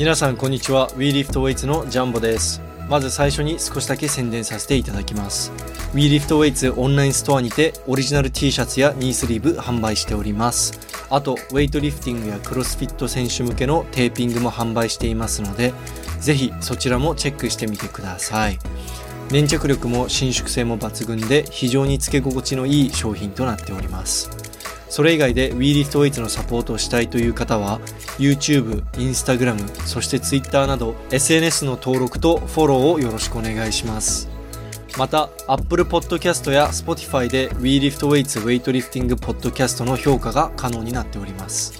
皆さんこんにちは。WeLiftWeights のジャンボです。まず最初に少しだけ宣伝させていただきます。WeLiftWeights オンラインストアにてオリジナル T シャツやニースリーブ販売しております。あとウェイトリフティングやクロスフィット選手向けのテーピングも販売していますのでぜひそちらもチェックしてみてください。粘着力も伸縮性も抜群で非常につけ心地のいい商品となっております。それ以外で WeLiftWeights のサポートをしたいという方は YouTube、Instagram、そして Twitter など SNS の登録とフォローをよろしくお願いします。また Apple Podcast や Spotify で WeLiftWeights ウェイトリフティングポッドキャストの評価が可能になっております。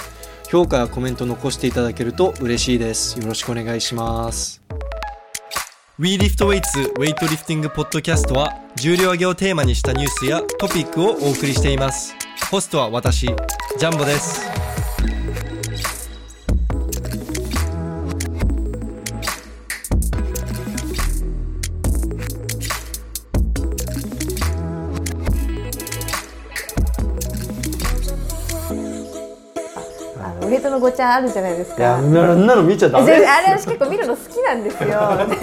評価やコメント残していただけると嬉しいです。よろしくお願いします。WeLiftWeights ウェイトリフティングポッドキャストは重量挙げをテーマにしたニュースやトピックをお送りしています。ホストは私ジャンボですあのウエイトのごちゃんあるじゃないですか。いやあんなの見ちゃダメでですあれ私結構見るの好きなんですよ。で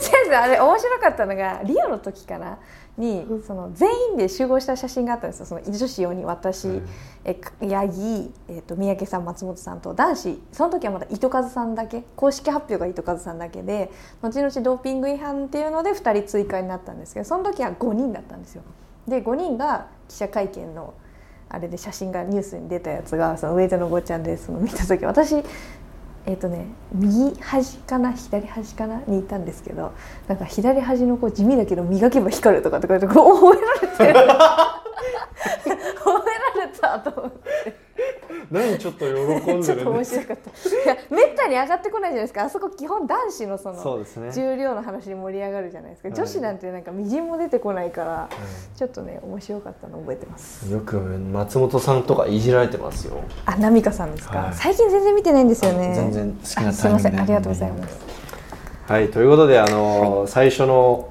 先生あれ面白かったのがリオの時かなにその全員で集合した写真があったんですよ。その女子4人私、うん。え八木、えっと三宅さん松本さんと男子。その時はまだ糸数さんだけ。公式発表が糸数さんだけで後々ドーピング違反っていうので2人追加になったんですけどその時は5人だったんですよ。で5人が記者会見のあれで写真がニュースに出たやつがそのウェイトのごちゃんでその見た時私えっ、とね右端かな左端かなにいたんですけどなんか左端のこう地味だけど磨けば光るとかってこうやってこう褒められてる。褒められたと思って何ちょっと喜んちょっと面白かった。いやめったに上がってこないじゃないですか。あそこ基本男子のその重量の話に盛り上がるじゃないですか、はい。女子なんてなんかみじんも出てこないから、ちょっとね面白かったの覚えてます。よく松本さんとかいじられてますよ。あ、ナミカさんですか、はい。最近全然見てないんですよね。全然好きなあすみません、タイミングで。ありがとうございます。はいということであの、最初の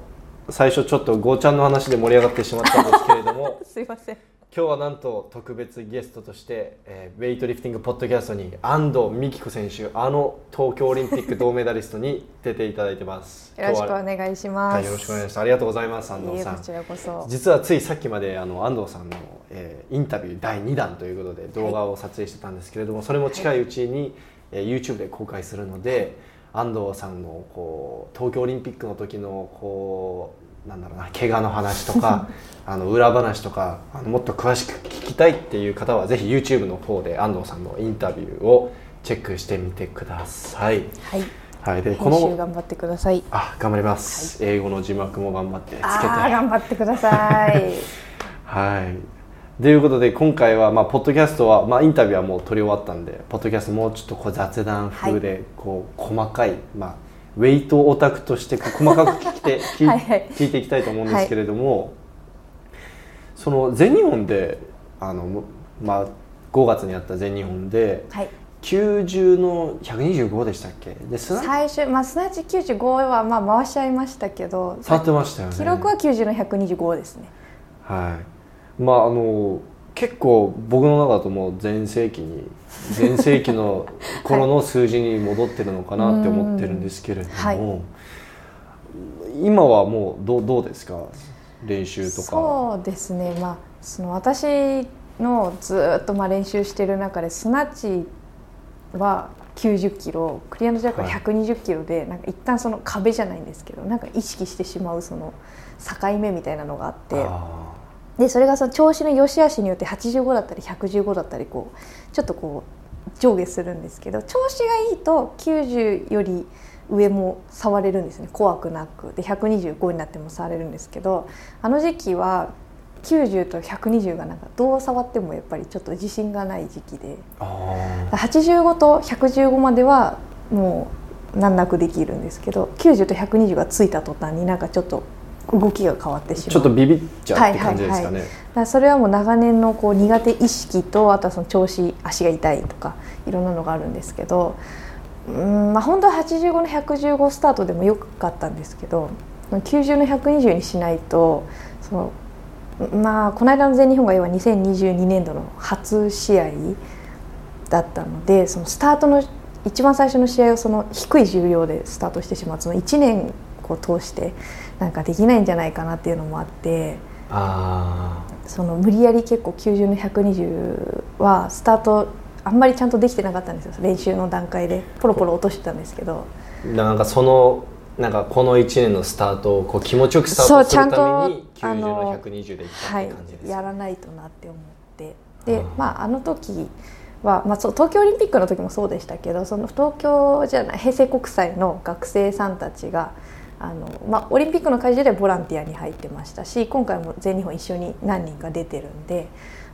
最初ちょっとゴーちゃんの話で盛り上がってしまったんですけれども。すいません。今日はなんと特別ゲストとして、えーウェイトリフティングポッドキャストに安藤美希子選手あの東京オリンピック銅メダリストに出ていただいてますよろしくお願いします。はい、よろしくお願いしますありがとうございます安藤さんこちらこそ。実はついさっきまであの安藤さんの、えーインタビュー第2弾ということで動画を撮影してたんですけれども、それも近いうちに、えー YouTube で公開するので安藤さんのこう東京オリンピックの時のこうなんだろうな怪我の話とか あの裏話とかあのもっと詳しく聞きたいっていう方はぜひ YouTube の方で安藤さんのインタビューをチェックしてみてください。はい。はい、でこの頑張ってください。あ頑張ります、英語の字幕も頑張ってつけて頑張ってください。はい。ということで今回はまあポッドキャストはまあインタビューはもう撮り終わったんでポッドキャストもうちょっとこう雑談風でこう細かいまあウェイトオタクとして細かく聞いて 聞いはい。はい聞いていきたいと思うんですけれども、その全日本であのまあ5月にやった全日本ではい。90の125でしたっけ？で最初、まあすなわち95はまあ回しちゃいましたけど、触ってましたよね。記録は90の125ですね。はい、まああの結構僕の中だともう全盛期に 全盛期の頃の数字に戻ってるのかなって思ってるんですけれども、はい。今はもうどうどうですか？練習とか。そうですね。まあその私のずーっとまあ練習してる中でスナッチは90キロクリアのジャックは120キロで、なんか一旦その壁じゃないんですけどなんか意識してしまうその境目みたいなのがあってあでそれがその調子の良し悪しによって85だったり115だったりこうちょっとこう上下するんですけど調子がいいと90より上も触れるんですね。怖くなく。で125になっても触れるんですけどあの時期は90と120がなんかどう触ってもやっぱりちょっと自信がない時期で。あ85と115まではもう難なくできるんですけど90と120がついた途端になんかちょっと動きが変わってしまう。ちょっとビビっちゃうって感じですかね、だからそれはもう長年のこう苦手意識とあとはその調子足が痛いとかいろんなのがあるんですけどうんまあ本当は85の115スタートでもよかったんですけど90の120にしないとそのまあこの間の全日本が要は2022年度の初試合だったのでそのスタートの一番最初の試合をその低い重量でスタートしてしまうその1年を通してなんかできないんじゃないかなっていうのもあってあその無理やり結構90の120はスタートあんまりちゃんとできてなかったんですよ。練習の段階でポロポロ落としてたんですけど。あなんかそのなんかこの1年のスタートをこう気持ちよくスタートするためにそうちゃん90との120でいったって感じです、はい、やらないとなって思って。でまああの時は、まあ、そう東京オリンピックの時もそうでしたけどその東京じゃない平成国際の学生さんたちがあの、まあ、オリンピックの会場でボランティアに入ってましたし今回も全日本一緒に何人か出てるんで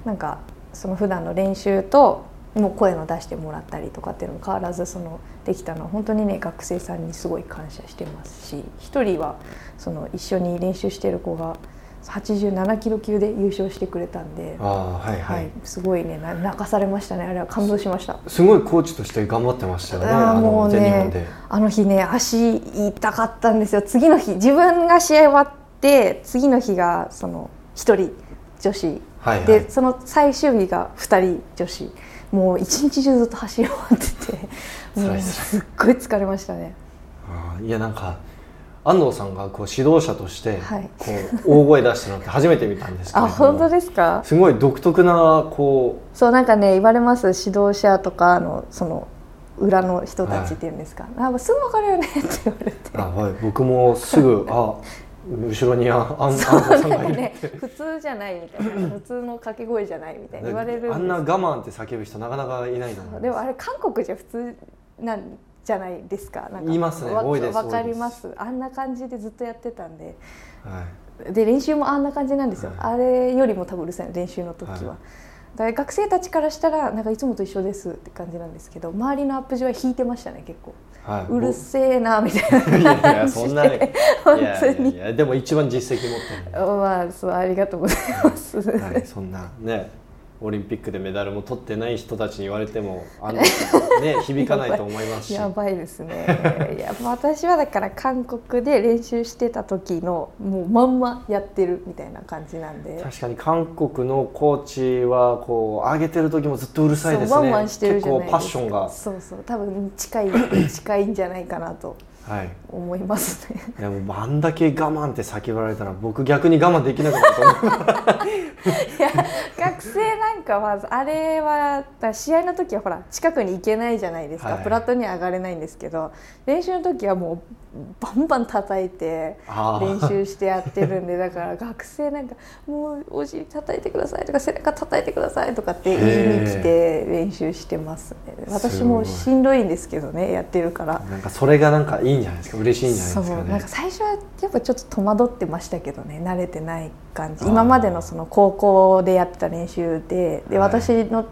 なんかその普段の練習ともう声の出してもらったりとかっていうのも変わらずそのできたのは本当にね学生さんにすごい感謝してますし一人はその一緒に練習してる子が87キロ級で優勝してくれたんで、ああはいは、はい。い、すごいね。な泣かされましたね。あれは感動しました。すごいコーチとして頑張ってましたよね。あもうねあの日ね足痛かったんですよ。次の日。自分が試合終わって次の日がその1人女子。はいはい。でその最終日が2人女子。もう一日中ずっと走り終わってて。もうすっごい疲れましたね。あーいやなんか安藤さんがこう指導者としてはい。こう大声出したのって初めて見たんですけれども。あ本当ですか？すごい独特なこそうなんかね言われます指導者とかのその裏の人たちっていうんですか、あすぐ分かるよねって言われて。うあ、はい、僕もすぐあ後ろにああん 安藤そうさんがいる。なんかね普通じゃないみたいな。普通の掛け声じゃないみたいに言われるあんな我慢って叫ぶ人なかなかいないとでもあれ韓国じゃ普通なんじゃないですか。なんか言いますね。わ多いですわかります。あんな感じでずっとやってたんで。はい。で練習もあんな感じなんですよ、はい。あれよりも多分うるさい練習の時は、はい。だから学生たちからしたらなんかいつもと一緒ですって感じなんですけど周りのアップ場は引いてましたね結構。はい。うるせえなみたいな。いやそんなね。で。い本や当にいやでも一番実績持ってる。まあそうありがとうございます、はい、そんなねオリンピックでメダルも取ってない人たちに言われてもあの ね響かないと思いますし。やばいですね。いや私はだから韓国で練習してた時のもうまんまやってるみたいな感じなんで。確かに韓国のコーチはこう上げてる時もずっとうるさいですね。ワンワンしてるじゃない結構パッションが。そうそう多分近い 近いんじゃないかなとはい思いますね。い。やもうあんだけ我慢って叫ばれたら僕逆に我慢できなくなると思う。い や学生なんかはあれは試合の時はほら近くに行けないじゃないですか、はい。プラットには上がれないんですけど練習の時はもうバンバン叩いて練習してやってるんでだから学生なんか「もうお尻叩いてください」とか「背中叩いてください」とかって言いに来て練習してますね。私もしんどいんですけどねやってるから。なんかそれがなんかいいんじゃないですか？嬉しいんじゃないそうですかね。なんか最初はやっぱちょっと戸惑ってましたけどね慣れてない感じ。今までのその高校でやってた練習でではい。私の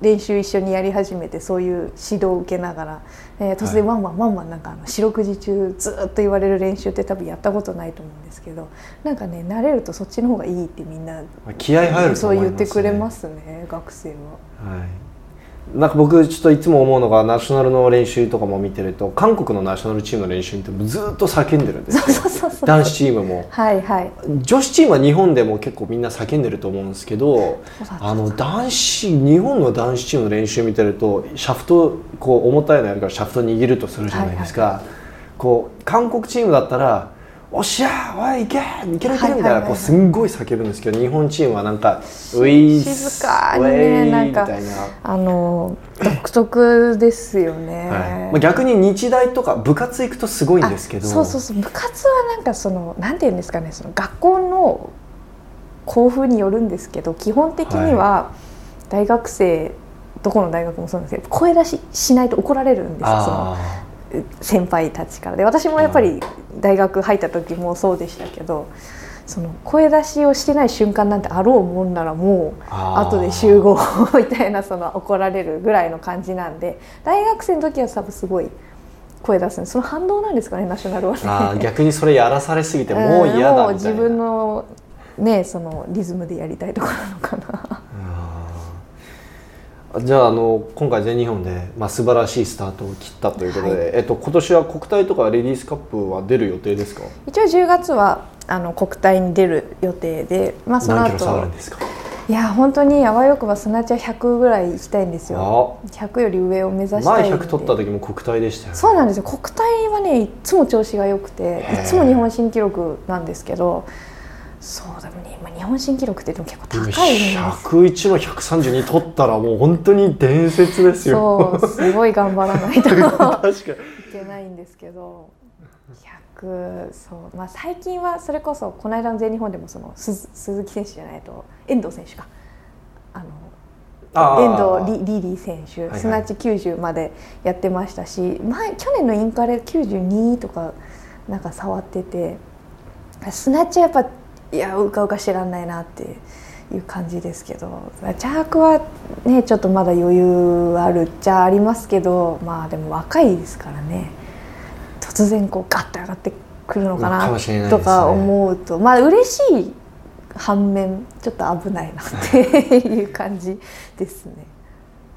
練習一緒にやり始めてそういう指導を受けながら、えー突然はワンワンワンワンなんかあの四六時中ずっと言われる練習って多分やったことないと思うんですけどなんかね慣れるとそっちの方がいいってみんな気合入るとそう言ってくれますね学生は。はいなんか僕ちょっといつも思うのがナショナルの練習とかも見てると韓国のナショナルチームの練習ってずっと叫んでるんですよ。男子チームも。はいはい。女子チームは日本でも結構みんな叫んでると思うんですけどあの男子日本の男子チームの練習見てるとシャフトこう重たいのやるからシャフト握るとするじゃないですか、こう韓国チームだったら「おっしゃおい行けいけるいける」みたいはいはいはいはない。こうすんごい叫ぶんですけど日本チームはなんか「ウィー静かにねなんか。あの独特ですよね、はい。まあ、逆に日大とか部活行くとすごいんですけど。あそうそうそう部活はなんかそのなんていうんですかねその学校の校風によるんですけど基本的には大学生、どこの大学もそうなんですけど声出ししないと怒られるんですよその。あ先輩たちから。で私もやっぱり大学入った時もそうでしたけどその声出しをしてない瞬間なんてあろうもんならもう後で集合みたいなその怒られるぐらいの感じなんで大学生の時は多分すごい声出す。んですその反動なんですかねナショナルはね。逆にそれやらされすぎてもう嫌だみたいな、自分のねそのリズムでやりたいところなのかな。じゃああの今回全日本で、まあ、素晴らしいスタートを切ったということで、えっと、今年は国体とかレディースカップは出る予定ですか？一応10月はあの国体に出る予定で、まあ、その後。んですか？いや本当にあわよくばスナチャ100ぐらい行きたいんですよ。あ。100より上を目指した前いんで。100取った時も国体でしたよね。そうなんですよ。国体はねいつも調子が良くていつも日本新記録なんですけどそうでもね今日本新記録ってでも結構高いんです。101の132取ったらもう本当に伝説ですよ。そうすごい頑張らないと。い 確かに。けないんですけど。100そうまあ最近はそれこそこの間の全日本でもその鈴鈴木選手じゃないと遠藤選手か。あの遠藤リリリー選手、いはい。スナッチ90までやってましたし前去年のインカレ92とかなんか触っててスナッチはやっぱいやうかうかしてらんないなっていう感じですけど。ジャークはねちょっとまだ余裕あるっちゃありますけどまあでも若いですからね。突然こうガッと上がってくるのかかなとか思うとまあ嬉しい反面ちょっと危ないなっていう感じですね。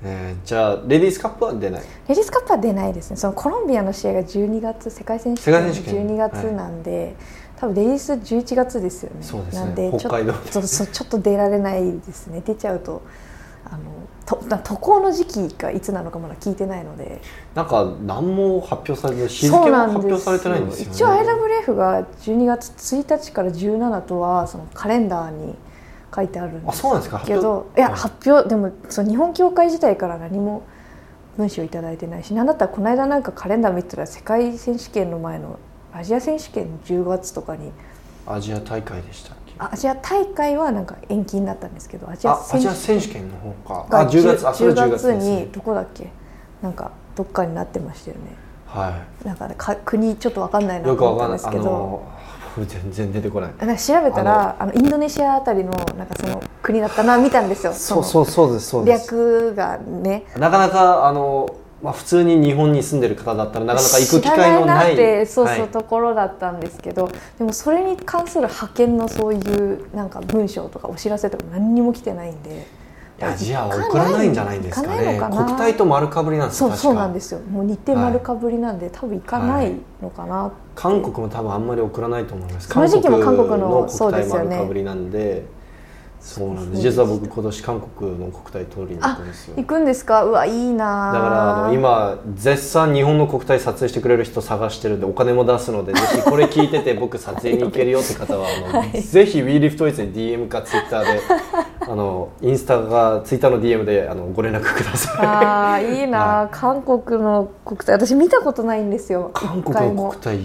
えーじゃあレディースカップは出ない？レディースカップは出ないですね。そのコロンビアの試合が12月世界選手世界権選手権。12月なんで、多分レース11月ですよね。そうですね。なんでちょっとちょっと出られないですね。出ちゃうとあのとな渡航の時期がいつなのかまだ聞いてないので。なんか何も発表されて日付そうもなんです発表されてないんですよね。一応 IWF が12月1日から17とはそのカレンダーに書いてあるんですあそうなんですか。発け表。どいやはい発表でもその日本協会自体から何も文章いただいてないし何だったらこの間なんかカレンダー見てたら世界選手権の前のアジア選手権の10月とかに。アジア大会でしたアジア大会はなんか延期になったんですけどアジア選手権権の方か。があ10月あそれ10 10月にどこだっけなんかどっかになってましたよね。はなんか,、ね、か国ちょっと分かんないいなと思ったんですけど。全然出てこない。なんか調べたらあのインドネシアあたりのなんかその国だったな見たんですよ。そううそうそうですそうです。略がね。なかなかあの、まあ、普通に日本に住んでる方だったらなかなか行く機会のない。なってそうそう、はい。ところだったんですけどでもそれに関する派遣のそういうなんか文章とかお知らせとか何にも来てないんでいやじゃあ送らないんじゃないんですかね。国体と丸かぶりなんですそうそうなんですよ。もう日程丸かぶりなんで、多分行かないのかな、韓国も多分あんまり送らないと思います。その時期も韓国の国そうですよね。体丸かぶりなんでそうなんです。実は僕今年韓国の国体通りに行くんですよ。行くんですか？うわいいなだからあの今絶賛日本の国体撮影してくれる人探してるんでお金も出すので ぜひこれ聞いてて僕撮影に行けるよって方はあの、ぜひ WeLiftWeights に DM か Twitter であのインスタが Twitter の DM であのご連絡ください。あーいいな、は韓国の国体私見たことないんですよ。韓国の国体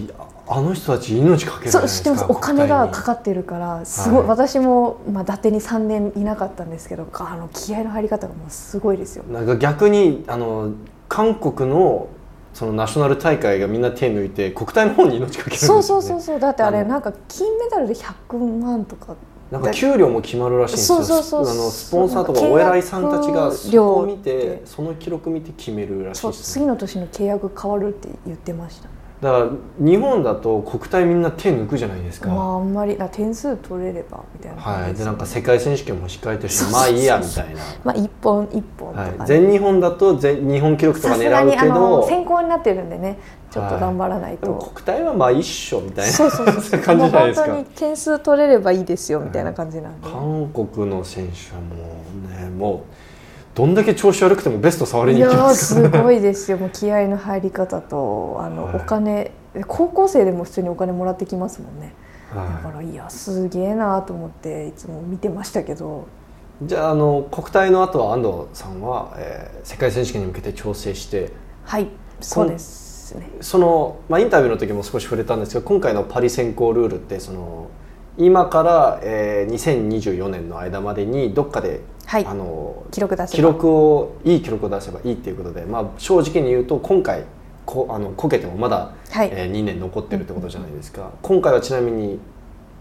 ああの人たち命かけるそうないですか。知ってます。お金がかっかってるから。すごい、はい。私も、まあ、伊達に3年いなかったんですけどあの気合の入り方がもうすごいですよ。なんか逆にあの韓国のそのナショナル大会がみんな手抜いて国体の方に命かけるんですよ、ね、そうそうそうそう。だってあれなんか金メダルで100万とか。なんか給料も決まるらしいんですよ。そうそうそう。あのスポンサーとかお偉いさんたちがそこを見ててその記録見て決めるらしいそうです、次の年の契約変わるって言ってましただから日本だと国体みんな手抜くじゃないですか、まああんまりあ点数取れればみたいな。感じはい、でなんか世界選手権も控えてるしまあいいやみたいな、まあ一本一本とかね、はい、全日本だと全日本記録とか狙うけにあのど先行になってるんでね。ちょっと頑張らないと、でも国体はまあ一緒みたいな。そうそうそうそう。感じじゃないですか。もう本当に点数取れればいいですよみたいな感じなんで、韓国の選手はもうねもうどんだけ調子悪くてもベスト触りいに行きますから。すごいですよ。もう気合の入り方とあの、はい。お金高校生でも普通にお金もらってきますもんね。だはからいやすげえなと思っていつも見てましたけど。い、じゃああの国体の後は安藤さんは、えー世界選手権に向けて調整して。はいそうですね。その、まあ、インタビューの時も少し触れたんですが今回のパリ選考ルールってその今から、えー2024年の間までにどっかで、はい。あの記録出せば。記録をいい記録を出せばいいっていうことで、まあ、正直に言うと今回こあのこけてもまだ、はい。えー2年残ってるってことじゃないですか、今回はちなみに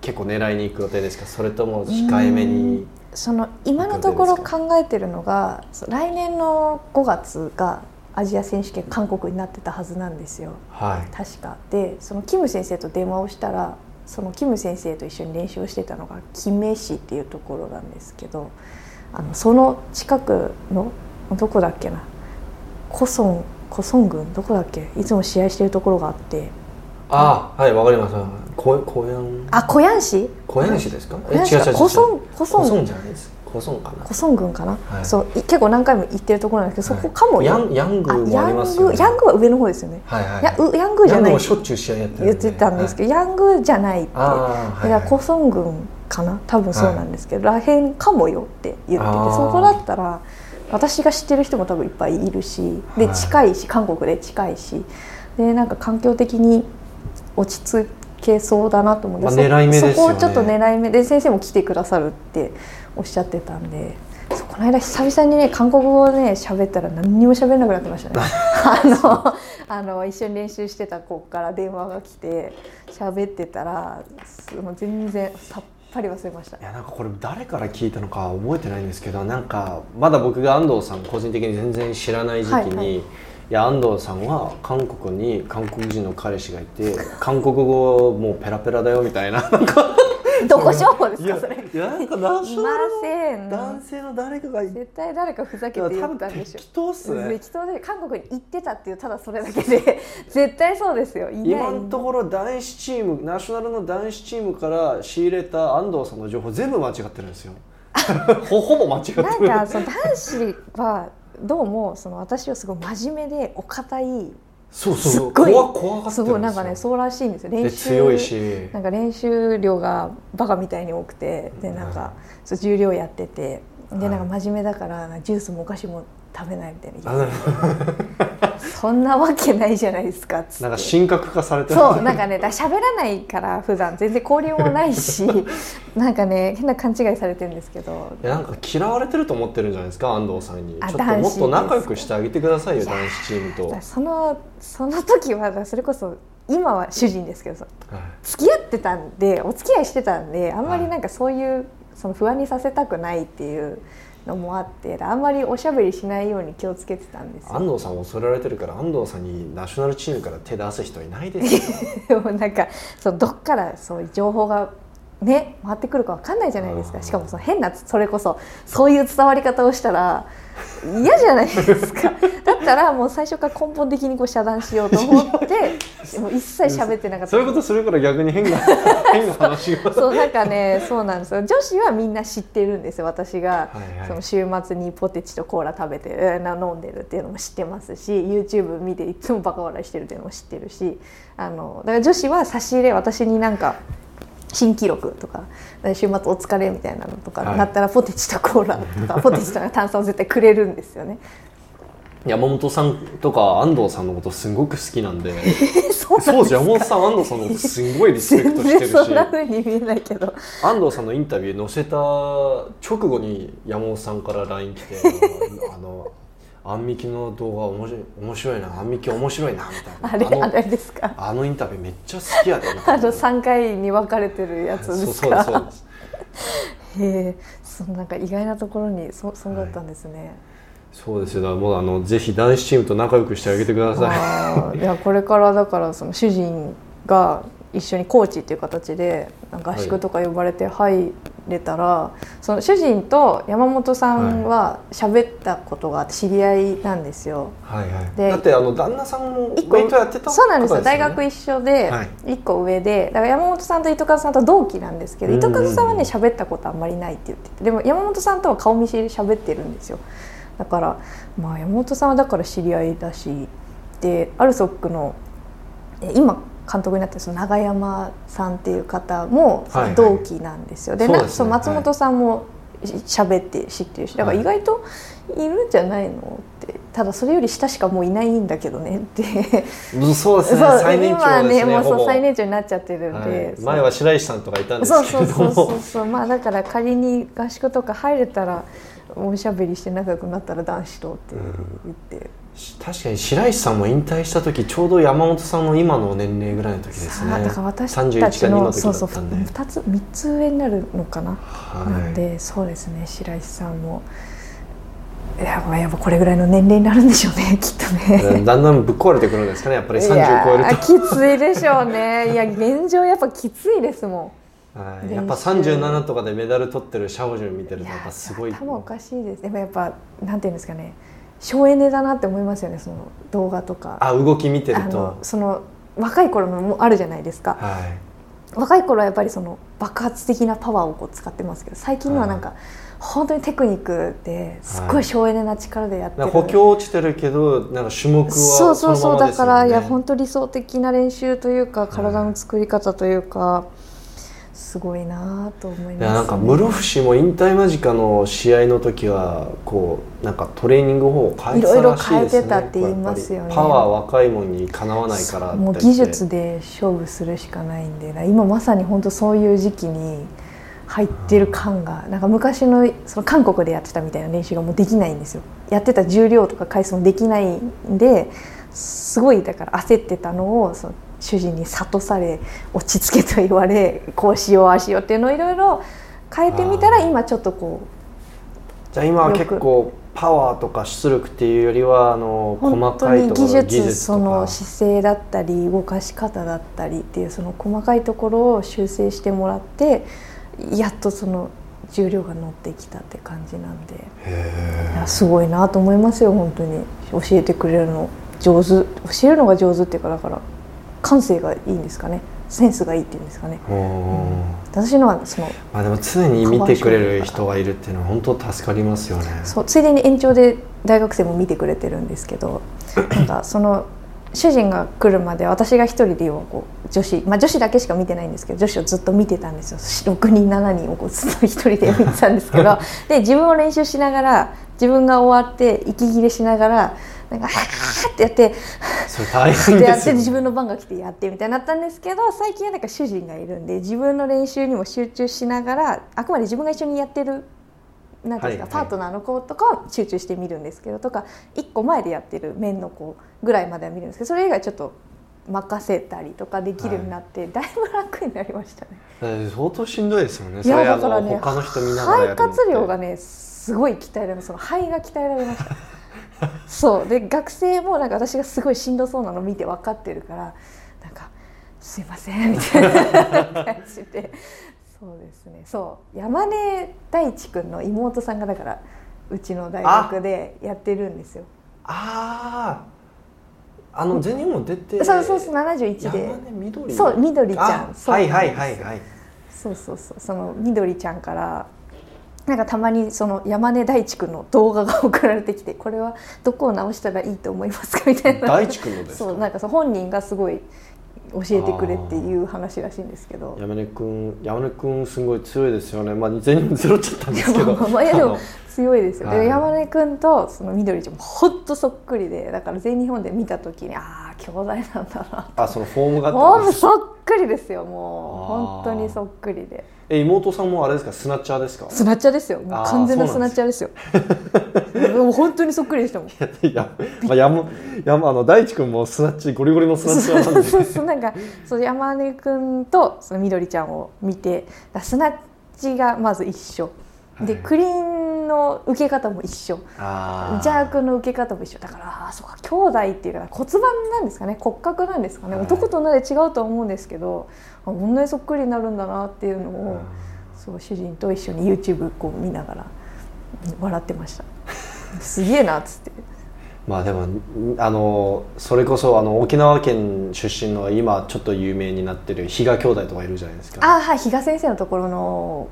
結構狙いに行く予定ですか？それとも控えめにその今のところ考えてるのが来年の5月がアジア選手権韓国になってたはずなんですよ。はい。確か。でそのキム先生と電話をしたらそのキム先生と一緒に練習をしてたのがキメ市っていうところなんですけどあのその近くのどこだっけな。コソンコソン郡？どこだっけ？いつも試合してるところがあって。ああはいわかります。こ小ヤン。あ小ヤン市？小ヤン市ですか？小ヤン市かコソンコソン。コソンじゃないです。コソンかな。コソン郡かな、はい。そうい結構何回も行ってるところなんですけど、そこかもよヤンヤングあもありますよね。ヤングヤングは上の方ですよね、はいはい。やうヤングじゃヤンないグもしょっちゅう試合やってるん言ってたんですけど、ヤングじゃないって。ああだからコソン郡かな。多分そうなんですけど、らへんかもよって言っててそこだったら私が知ってる人も多分いっぱいいるしではい。近いし韓国で近いしでなんか環境的に落ち着けそうだなと思って、まあそ狙い目ですよね。そこをちょっと狙い目で先生も来てくださるっておっしゃってたんで。この間久々にね韓国語をね喋ったら何にも喋れなくなってましたね。あのあの一緒に練習してた子から電話が来て喋ってたらすもう全然さっぱり忘れました。いやなんかこれ誰から聞いたのか覚えてないんですけどなんかまだ僕が安藤さん個人的に全然知らない時期に、はいはい。いや安藤さんは韓国に韓国人の彼氏がいて韓国語もうペラペラだよみたいななんか どこ情報ですかそれ。いやなんかナショいまナルせん。の男性の誰かが絶対誰かふざけて言ったんでしょ適当っすね。適当で韓国に行ってたっていうただそれだけで。絶対そうですよ。いない。今のところ男子チームナショナルの男子チームから仕入れた安藤さんの情報全部間違ってるんですよ。ほほぼ間違ってる。なんかその男子はどうもその私はすごい真面目でお堅いそうすそう。っごい。怖怖がすごいなんかねそうらしいんですよ。練で習強いし。なんか練習量がバカみたいに多くてでなんかそう重量やっててでなんか真面目だからジュースもお菓子も食べないみたいなそんなわけないじゃないですかっつって。なんか神格化されてる。そうなんかねだ喋らないから普段。全然交流もないし なんかね変な勘違いされてるんですけど。いやなんか嫌われてると思ってるんじゃないですか安藤さんに。あちょっともっと仲良くしてあげてくださいよ男子チームと、はいそのその時はそれこそ今は主人ですけどさ付き合ってたんでお付き合いしてたんであんまりなんかそういうその不安にさせたくないっていうのもあってあんまりおしゃべりしないように気をつけてたんですよ。安藤さん恐れられてるから安藤さんにナショナルチームから手出す人いないですよ。なんかそうどっからそういう情報がね回ってくるかわかんないじゃないですか。しかもその変なそれこそそういう伝わり方をしたら嫌じゃないですか。だったらもう最初から根本的にこう遮断しようと思ってもう一切喋ってなかった。そういうことするから逆に変な 変な話がそうなんかねそうなんですよ。女子はみんな知ってるんですよ私が、はいはい。その週末にポテチとコーラ食べてえ飲んでるっていうのも知ってますし YouTube 見ていつもバカ笑いしてるっていうのも知ってるしあのだから女子は差し入れ私になんか新記録とか週末お疲れみたいなのとかはい。なったらポテチとコーラとか ポテチとか炭酸を絶対くれるんですよね。山本さんとか安藤さんのことすごく好きなんで。そうそうです山本さん安藤さんのことすごいリスペク全トしてるし。然そんな風に見えないけど。安藤さんのインタビュー載せた直後に山本さんから LINE 来てあの「あんみきの動画面白い面白いなあんみき面白いな」みたいな。あれあのれですか？あのインタビューめっちゃ好きやで あの。3回に分かれてるやつですか？そうです。へえそのなんか意外なところにそそうだったんですね、そうですよ。だからもうあのぜひ男子チームと仲良くしてあげてください。いやこれからだからその主人が一緒にコーチっていう形で合宿とか呼ばれて入れたら、その主人と山本さんは喋ったことが知り合いなんですよ。はいはい。でだってあの旦那さんもウ一個ェイトやってたそうなんですよ。方大学一緒ではい。1個上でだから山本さんと糸数さんと同期なんですけどうんうんうん糸数さんはね喋ったことあんまりないって言っててでも山本さんとは顔見知りで喋ってるんですよ。だからまあ山本さんはだから知り合いだしでアルソックのえ今監督になってるその永山さんっていう方も同期なんですよ、でそうですね。なそう松本さんもし喋って知ってるしだから意外といるんじゃないのってただそれより下しかもういないんだけどねって。うんそうですね。そう最年長今ですねねもう最年長になっちゃってるんはで、い前は白石さんとかいたんですけれどそうそうそもうそう。まあだから仮に合宿とか入れたらおしゃべりして仲良くなったら男子とって言って、確かに白石さんも引退した時ちょうど山本さんの今の年齢ぐらいの時ですね。だから私31たちか2のそうそうだったんで。2つ3つ上になるのかな、はい。なんでそうですね白石さんも。いやまあやっぱこれぐらいの年齢になるんでしょうね きっとね。だんだんぶっ壊れてくるんですかねやっぱり30いや超えると。きついでしょうね。いや現状やっぱきついですもん。はい、やっぱ37とかでメダル取ってるシャオジュン見てるとやっぱすごい。頭おかしいです。でもやっぱなんていうんですかね省エネだなって思いますよねその動画とか。あ動き見てるあとのその若い頃のもあるじゃないですか。はい。若い頃はやっぱりその爆発的なパワーをこう使ってますけど最近のはなんか、本当にテクニックですっごい省エネな力でやってる、なんか補強落ちてるけどなんか種目はそうそうそう、のままですもんね。だからいや本当理想的な練習というか体の作り方というか、すごいなと思います、ね、なんか室伏も引退間近の試合の時はこうなんかトレーニング方法を変えてたらしいですね。いろいろ変えてたって言いますよね。パワー若いもんにかなわないからってもう技術で勝負するしかないんで今まさに本当そういう時期に入ってる感がなんか昔のその韓国でやってたみたいな練習がもうできないんですよ。やってた重量とか回数もできないんですごいだから焦ってたのをその主人に諭され落ち着けと言われこうしようああしようっていうのをいろいろ変えてみたら今ちょっとこじゃあ今は結構パワーとか出力っていうよりはあのう細かいところに技術技術その姿勢だったり動かし方だったりっていうその細かいところを修正してもらってやっとその重量が乗ってきたって感じなんで。すごいなと思いますよ本当に。教えてくれるの上手。教えるのが上手っていうかだから感性がいいんですかね。センスがいいっていうんですかね。う。ん。私のはそのまあでも常に見てくれる人がいるっていうのは本当助かりますよね。そうついでに延長で大学生も見てくれてるんですけど なんかその主人が来るまで私が一人で要はこう女子、まあ、女子だけしか見てないんですけど女子をずっと見てたんですよ。6人7人をこうずっと一人で見てたんですけど で自分を練習しながら自分が終わって息切れしながらなんか「はーってやってそれ大変でやって自分の番が来てやってみたいになったんですけど最近はなんか主人がいるんで自分の練習にも集中しながらあくまで自分が一緒にやってるなんですか、はいはい。パートナーの子とかは集中して見るんですけどとか1個前でやってる面の子ぐらいまでは見るんですけどそれ以外ちょっと任せたりとかできるようになって、だいぶ楽になりましたね。相当しんどいですよね。いやだからねの他の人見ながらやるの肺活量がねすごい鍛えられその肺が鍛えられました。そう。で学生もなんか私がすごいしんどそうなの見て分かってるからなんか「すいません」みたいな感じで。そうですね。そう。山根大地君の妹さんがだからうちの大学でやってるんですよ。あああの全日本出てそうそうそう71で。山根みどり？そうみどりちゃん。はいはいはいはい。そうそうそう。そのみどりちゃんからなんかたまにその山根大地君の動画が送られてきてこれはどこを直したらいいと思いますかみたいな。大地君のですか？そうなんかそう本人がすごい教えてくれっていう話らしいんですけど。山根君山根君すごい強いですよね。まあ全日本ゼロっちゃったんですけど。まあでも強いですよ、はい。で山根君とそのみどりちゃんもほんとそっくりでだから全日本で見た時にああ兄弟なんだなあそのフォームがほんとってことですそっくりですよもう。本当にそっくりで。え妹さんもあれですか？スナッチャーですか？スナッチャーですよ。もう完全なスナッチャーですよ。もう本当にそっくりでしたもん。いや、まあ、山山あの大地君もスナッチゴリゴリのスナッチャーなんで。そうそうなんかそう山根君とそのみどりちゃんを見てだスナッチがまず一緒ではい。クリーンの受け方も一緒。邪悪の受け方も一緒。だからあーそうか兄弟っていうか骨盤なんですかね。骨格なんですかね、はい。男と女で違うとは思うんですけどあこんなにそっくりになるんだなっていうのを、そう主人と一緒に YouTube こう見ながら笑ってました。すげえなっつって。まあでもあのそれこそあの沖縄県出身の今ちょっと有名になってる比嘉兄弟とかいるじゃないですか。ああはい。比嘉先生のところの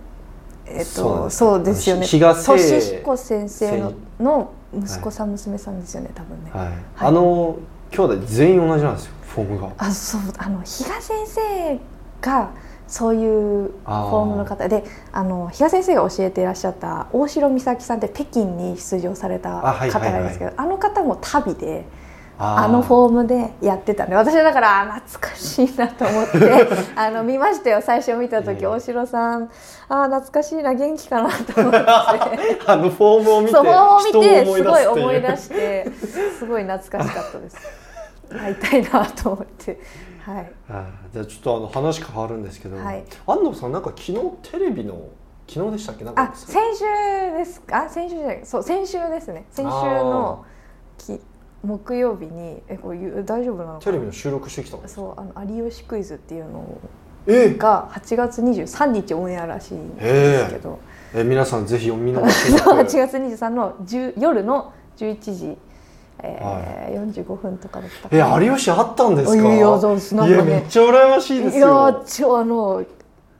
えっとそうですよ。ね。比嘉聖俊彦先生のの息子さん、娘さんですよね多分ね、はい、あの兄弟全員同じなんですよフォームが。あそうあの比嘉先生がそういうフォあーームの方。であの比嘉先生が教えていらっしゃった大城美咲さんって北京に出場されたあはい。方なんですけどあ,、の方も旅であのフォームでやってたんで私はだからあ懐かしいなと思って あの見ましたよ。最初見た時、うん大城さん。あー懐かしいな元気かなと思って。あのフォームを見てそうフォームを見人て。をすごい思い出出してすごい懐かしかったです。会いたいなと思って。はい。じゃあちょっとあの話変わるんですけど、はい。安藤さんなんか昨日テレビの昨日でしたっけ？なんかあ先週ですか？先週じゃない。そう先週ですね。先週のき木曜日にえこう大丈夫なのかな？テレビの収録してきたそうあの有吉クイズっていうのえ？が8月23日オンエアらしいんですけど、え皆さんぜひお見逃しなそうく8月23の10夜の11時、えー45分とかだったかえな有吉あったんですか？いやなんかね。いやめっちゃ羨ましいですいやよーちょあの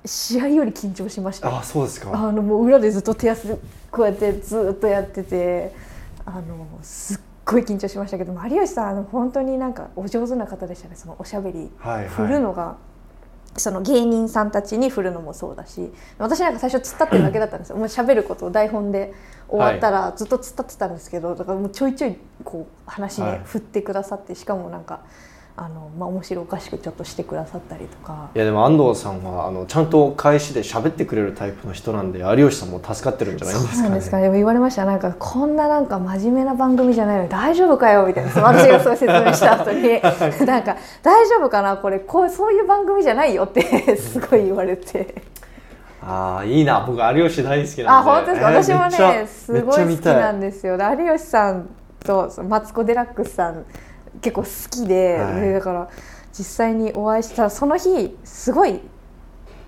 試合より緊張しました。あそうですか。あのもう裏でずっと手汗こうやってずっとやっててあのすっごい緊張しましたけど有吉さんあの本当になんかお上手な方でしたね。そのおしゃべりはいはい。振るのが。その芸人さんたちに振るのもそうだし。私なんか最初突っ立ってるだけだったんですよ。もう喋ることを台本で終わったらずっと突っ立ってたんですけどだからもうちょいちょいこう話はい。ね振ってくださってしかもなんかあの、まあ、面白おかしくちょっとしてくださったりとか。いやでも安藤さんはあのちゃんと返しで喋ってくれるタイプの人なんで有吉さんも助かってるんじゃないんですそうなかねんですか。ねでも言われました。なんかこんななんか真面目な番組じゃないのに大丈夫かよ？みたいな。私がそう説明した後に。なんか大丈夫かな？これこうそういう番組じゃないよってすごい言われて。ああいいな。僕有吉大好きなんで。あ本当ですか、えー私もねすごい好きなんですよ。で有吉さんとマツコ・デラックスさん結構好きで,、はい。でだから実際にお会いしたらその日すごい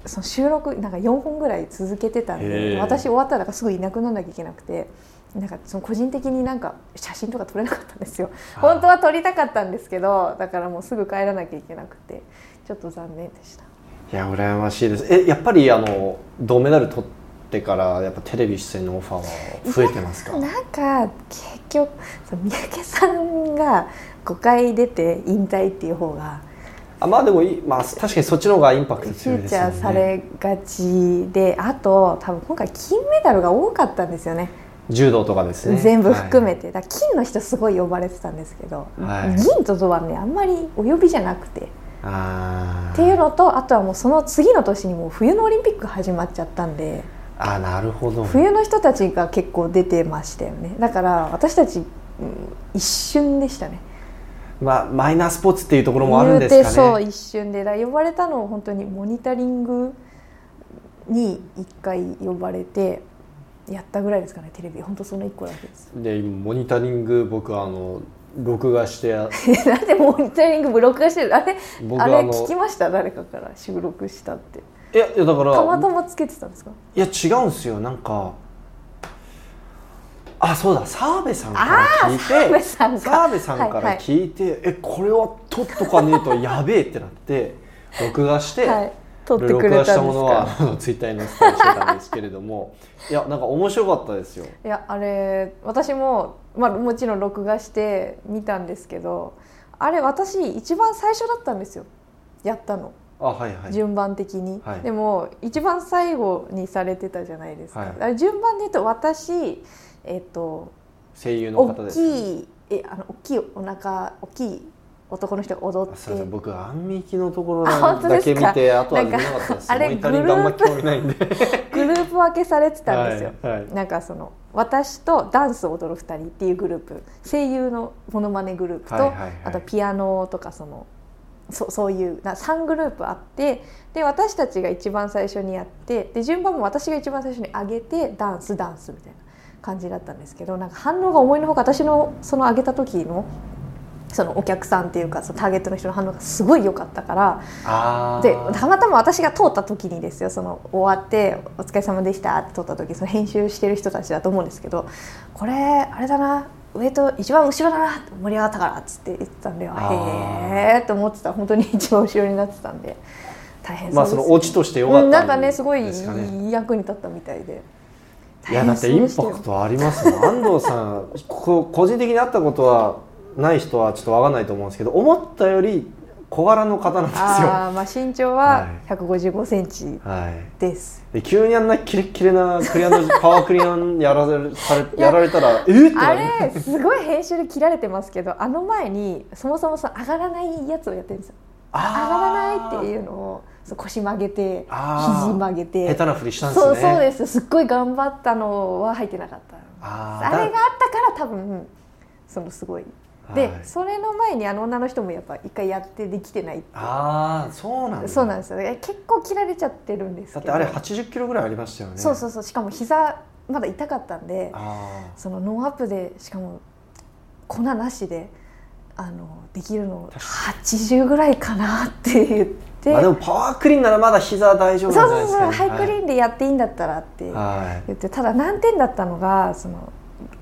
その収録なんか4本ぐらい続けてたんへでえ。私終わったらすぐいなくならなきゃいけなくてなんかその個人的になんか写真とか撮れなかったんですよ。本当は撮りたかったんですけどだからもうすぐ帰らなきゃいけなくてちょっと残念でした。いや羨ましいです。えやっぱりあの銅メダル取ってからやっぱテレビ出演のオファーは増えてますか？なんか結局三宅さんが5回出て引退っていう方があまあでもいい、まあ、確かにそっちの方がインパクトフ強いューチャーですよねされがちであと多分今回金メダルが多かったんですよね。柔道とかですね。全部含めて、て、だから金の人すごい呼ばれてたんですけど、はい。銀と銅はねあんまりお呼びじゃなくて。っていうのとあとはもうその次の年にもう冬のオリンピック始まっちゃったんであなるほど。冬の人たちが結構出てましたよね。だから私たち、うん一瞬でしたねまあマイナースポーツっていうところもあるんですかね。てそう一瞬で。だ呼ばれたのを本当にモニタリングに1回呼ばれてやったぐらいですかねテレビ。本当その1個だけです。で今モニタリング僕あの録画してなんでモニタリングブロックがしてる？あれあれ僕あの聞きました？誰かから収録したって。いやいやだからたまたまつけてたんですか？いや違うんですよ。なんかあそうだ澤部さんから聞いて澤部さんか澤部さんから聞いて、えこれは撮っとかねえとやべえってなって 録画して、はい。撮ってく録画したれたんですものはかあのツイッターに載せたりしてたんですけれども。いやなんか面白かったですよ。いやあれ私も、まあ、もちろん録画して見たんですけどあれ私一番最初だったんですよ。やったの。あはいはい。順番的に、はい。でも一番最後にされてたじゃないですか、はい。あれ順番で言うと私えっと声優の大方ですよね。きいえあの大きいお腹大きい男の人が踊って。僕アンミキのところだけ見てあとは見なかったですあれグあんま興味ないんで。グループ分けされてたんですよ、はいはい。なんかその私とダンスを踊る2人っていうグループ。声優のモノマネグループと、はいはいはい。あとピアノとかそのそそういうな3グループあってで私たちが一番最初にやってで順番も私が一番最初に上げてダンスダンスみたいな感じだったんですけどなんか反応が思いのほか私のその上げた時のそのお客さんっていうかそのターゲットの人の反応がすごい良かったからでたまたま私が通った時にですよその終わって「お疲れ様でした」って撮った時その編集してる人たちだと思うんですけど「これあれだな上と一番後ろだな盛り上がったから」っつって言ってたんでへえと思ってた。本当に一番後ろになってたんで大変まあそうです。そのオチとしてよかったうんなんかねすごい役に立ったみたいでいやだってインパクトありますもん。安藤さんこ個人的に会ったことはない人はちょっと分かんないと思うんですけど思ったより小柄の方なんですよ。ああまあ身長ははい。155センチはい。です、で急にあんなキレッキレなクリアンドパワークリアンやられやられたらえっってなあるれすごい編集で切られてますけどあの前にそもそもその上がらないやつをやってるんですよ。上がらないっていうのを腰曲げて肘曲げて。下手なふりしたんですね。そうそうです。すっごい頑張ったのは入ってなかった。あーあれがあったから多分そのすごい。で、はい。それの前にあの女の人もやっぱ一回やってできてないああそうなんだ。そうなんですよ。え結構切られちゃってるんですけど。だってあれ80キロぐらいありましたよね。そうそうそう。しかも膝まだ痛かったんであそのノーアップでしかも粉なしであのできるの80ぐらいかなって言ってあまあでもパワークリーンならまだ膝大丈夫そうなんじゃそうそうないですか、ね、ハイクリーンでやっていいんだったらってはい。言ってただ難点だったのがその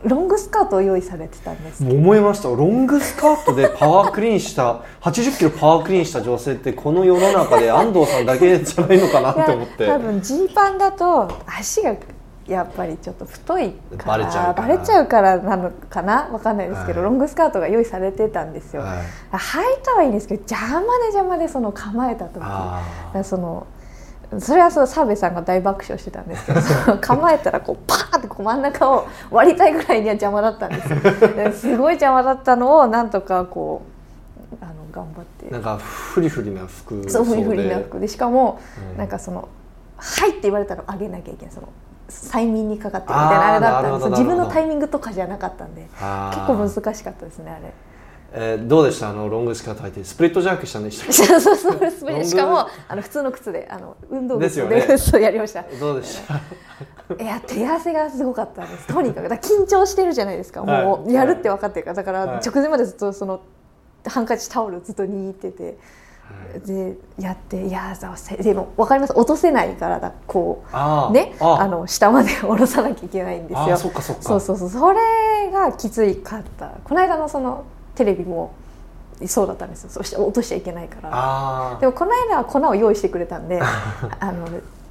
ロングスカートを用意されてたんです思いました。ロングスカートでパワークリーンした 80キロパワークリーンした女性ってこの世の中で安藤さんだけじゃないのかなって思って。多分ジーパンだと足がやっぱりちょっと太いからバレちゃうから。なのかな？わかんないですけど、はい。ロングスカートが用意されてたんですよ、はい。履いたはいいんですけど邪魔で邪魔でその構えた時。だそのそれはそう澤部さんが大爆笑してたんですけど 構えたらこうパーってこう真ん中を割りたいぐらいには邪魔だったんですすごい邪魔だったのをなんとかこうあの頑張って。あなんかフリフリな服そうフリフリでな服で。しかも、うん。なんかその「はい」って言われたら上げなきゃいけない。その催眠にかかってるみたいなあれだったんです。自分のタイミングとかじゃなかったんで。あ結ー構難しかったですねあれ。えーどうでした？あのロングスカート履いてスプリットジャークしたんでしたっそうそうそう。滑ロングりしかもあの普通の靴であの運動靴ですよね。でそうやりました。けどうでした？いや手汗がすごかったんです。とにかく。緊張してるじゃないですか。もはい。うやるって分かってるから。だからはい。直前までずっとそのハンカチタオルずっと握っててでやっていやさせでも分かります。落とせないからだこう。ね？ああの下まで 下ろさなきゃいけないんですよ。そそうそうそう。それがきついかった。この間のそのテレビもそうだったんですよ。そして落としちゃいけないから。あでもこの間は粉を用意してくれたんで あの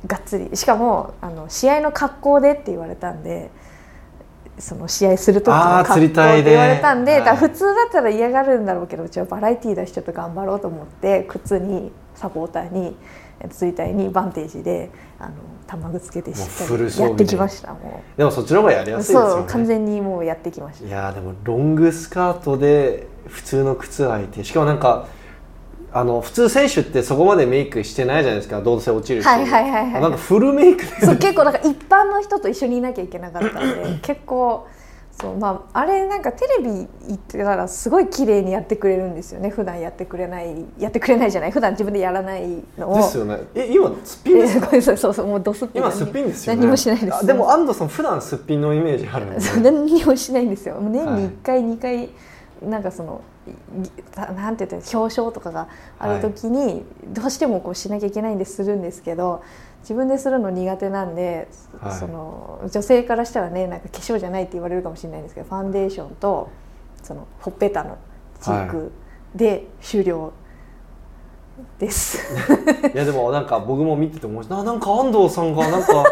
がっつり。しかもあの試合の格好でって言われたんでその試合する時の格好って釣りたいで言われたんで、はい。普通だったら嫌がるんだろうけどうちはバラエティーだしちょっと頑張ろうと思って靴にサポーターにえっと釣り体にバンテージであの玉具つけてしっかりやってきましたもでもそっちの方がやりうやすいですよね。そう完全にもうやってきました。いやーでもロングスカートで普通の靴履いてしかもなんかあの普通選手ってそこまでメイクしてないじゃないですか。どうせ落ちるし、はいはいはいはい。なんかフルメイクで。そう結構なんか一般の人と一緒にいなきゃいけなかったんで 結構そうまああれなんかテレビ行ってたらすごい綺麗にやってくれるんですよね。普段やってくれないやってくれないじゃない。普段自分でやらないのを。ですよね。え今すっぴんですか？え ごめんなさいそうそうもうドスッピン今すっぴんですよね。何もしないです。あでも安藤さん普段すっぴんのイメージあるんでそう何にもしないんですよ。年はい。に1回、2回なんかそのなんて言ったら表彰とかがある時にどうしてもこうしなきゃいけないんでするんですけど自分でするの苦手なんで、はい。その女性からしたらねなんか化粧じゃないって言われるかもしれないんですけどファンデーションとそのほっぺたのチークで終了です。いやでもなんか僕も見てて思いました。あなんか安藤さんがなんか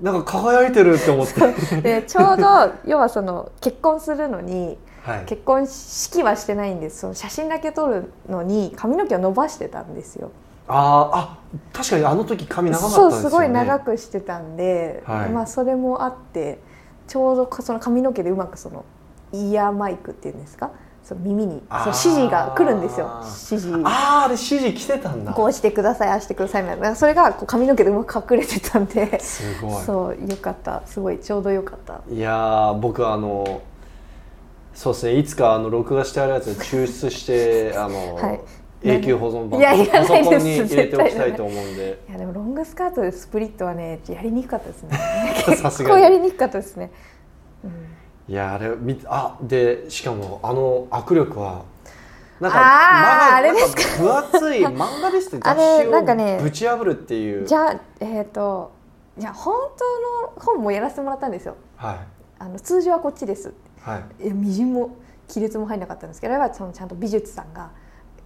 なんか輝いてるって思って。でちょうど要はその結婚するのにはい。結婚式はしてないんです。その写真だけ撮るのに髪の毛を伸ばしてたんですよ。あーあ確かにあの時髪長かったそうですよね。すごい長くしてたんで、はい。まあそれもあってちょうどその髪の毛でうまくそのイヤーマイクっていうんですか？その耳にそう指示が来るんですよ。指示。あああれ指示来てたんだ。こうしてくださいああしてくださいみたいな。それがこう髪の毛でうまく隠れてたんで、すごい。そうよかった。すごいちょうどよかった。いやー僕はあのそうですね。いつかあの録画してあるやつ抽出して あの、はい。永久保存版いやいらパソコンないです。に入れておきたいと思うんで。いやでもロングスカートでスプリットはねやりにくかったですね。結構やりにくかったですね、うん。いやあれみあでしかもあの握力はなんかああれですか？分厚い 漫画ですってあ雑れなんかね誌をぶち破るっていう。じゃあえっ、といや本当の本もやらせてもらったんですよ。はい。あの通常はこっちですはい。みじんも亀裂も入んなかったんですけどあれはそのちゃんと美術さんが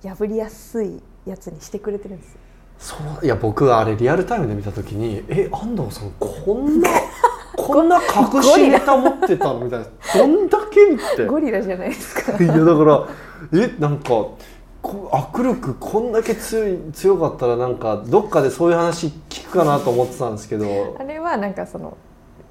破りやすいやつにしてくれてるんですよ。そういや僕はあれリアルタイムで見た時にえ安藤さんこんな こんな隠しネタ持ってたのみたいなどんだけって。ゴリラじゃないですか。いやだからえなんかこ握力こんだけ強い強かったらなんかどっかでそういう話聞くかなと思ってたんですけど。あれはなんかその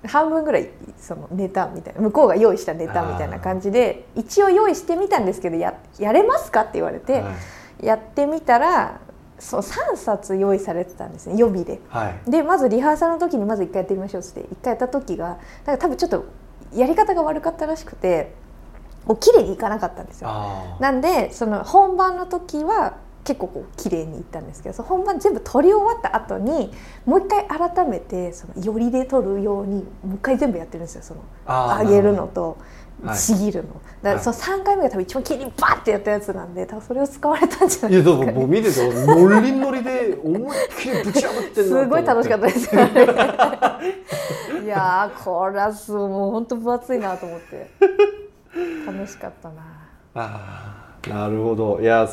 半分ぐらいそのネタみたいな向こうが用意したネタみたいな感じで一応用意してみたんですけどややれますかって言われて、はいやってみたらそう3冊用意されてたんですね予備で。はいでまずリハーサルの時にまず1回やってみましょうって1回やった時がなんか多分ちょっとやり方が悪かったらしくてこう綺麗にいかなかったんですよ。なんでその本番の時は結構こう綺麗にいったんですけどその本番全部撮り終わった後にもう一回改めてそのよりで撮るようにもう一回全部やってるんですよその上げるのとはい。ちぎるの、だからその3回目が多分一番綺麗にバッてやったやつなんで多分それを使われたんじゃないいやですか、ね、だからもう見ててノリノリで思いっきりぶち破ってんなすごい楽しかったでですよね。いやーこれはもう本当分厚いなと思って。楽しかったな。ああなるほど。いや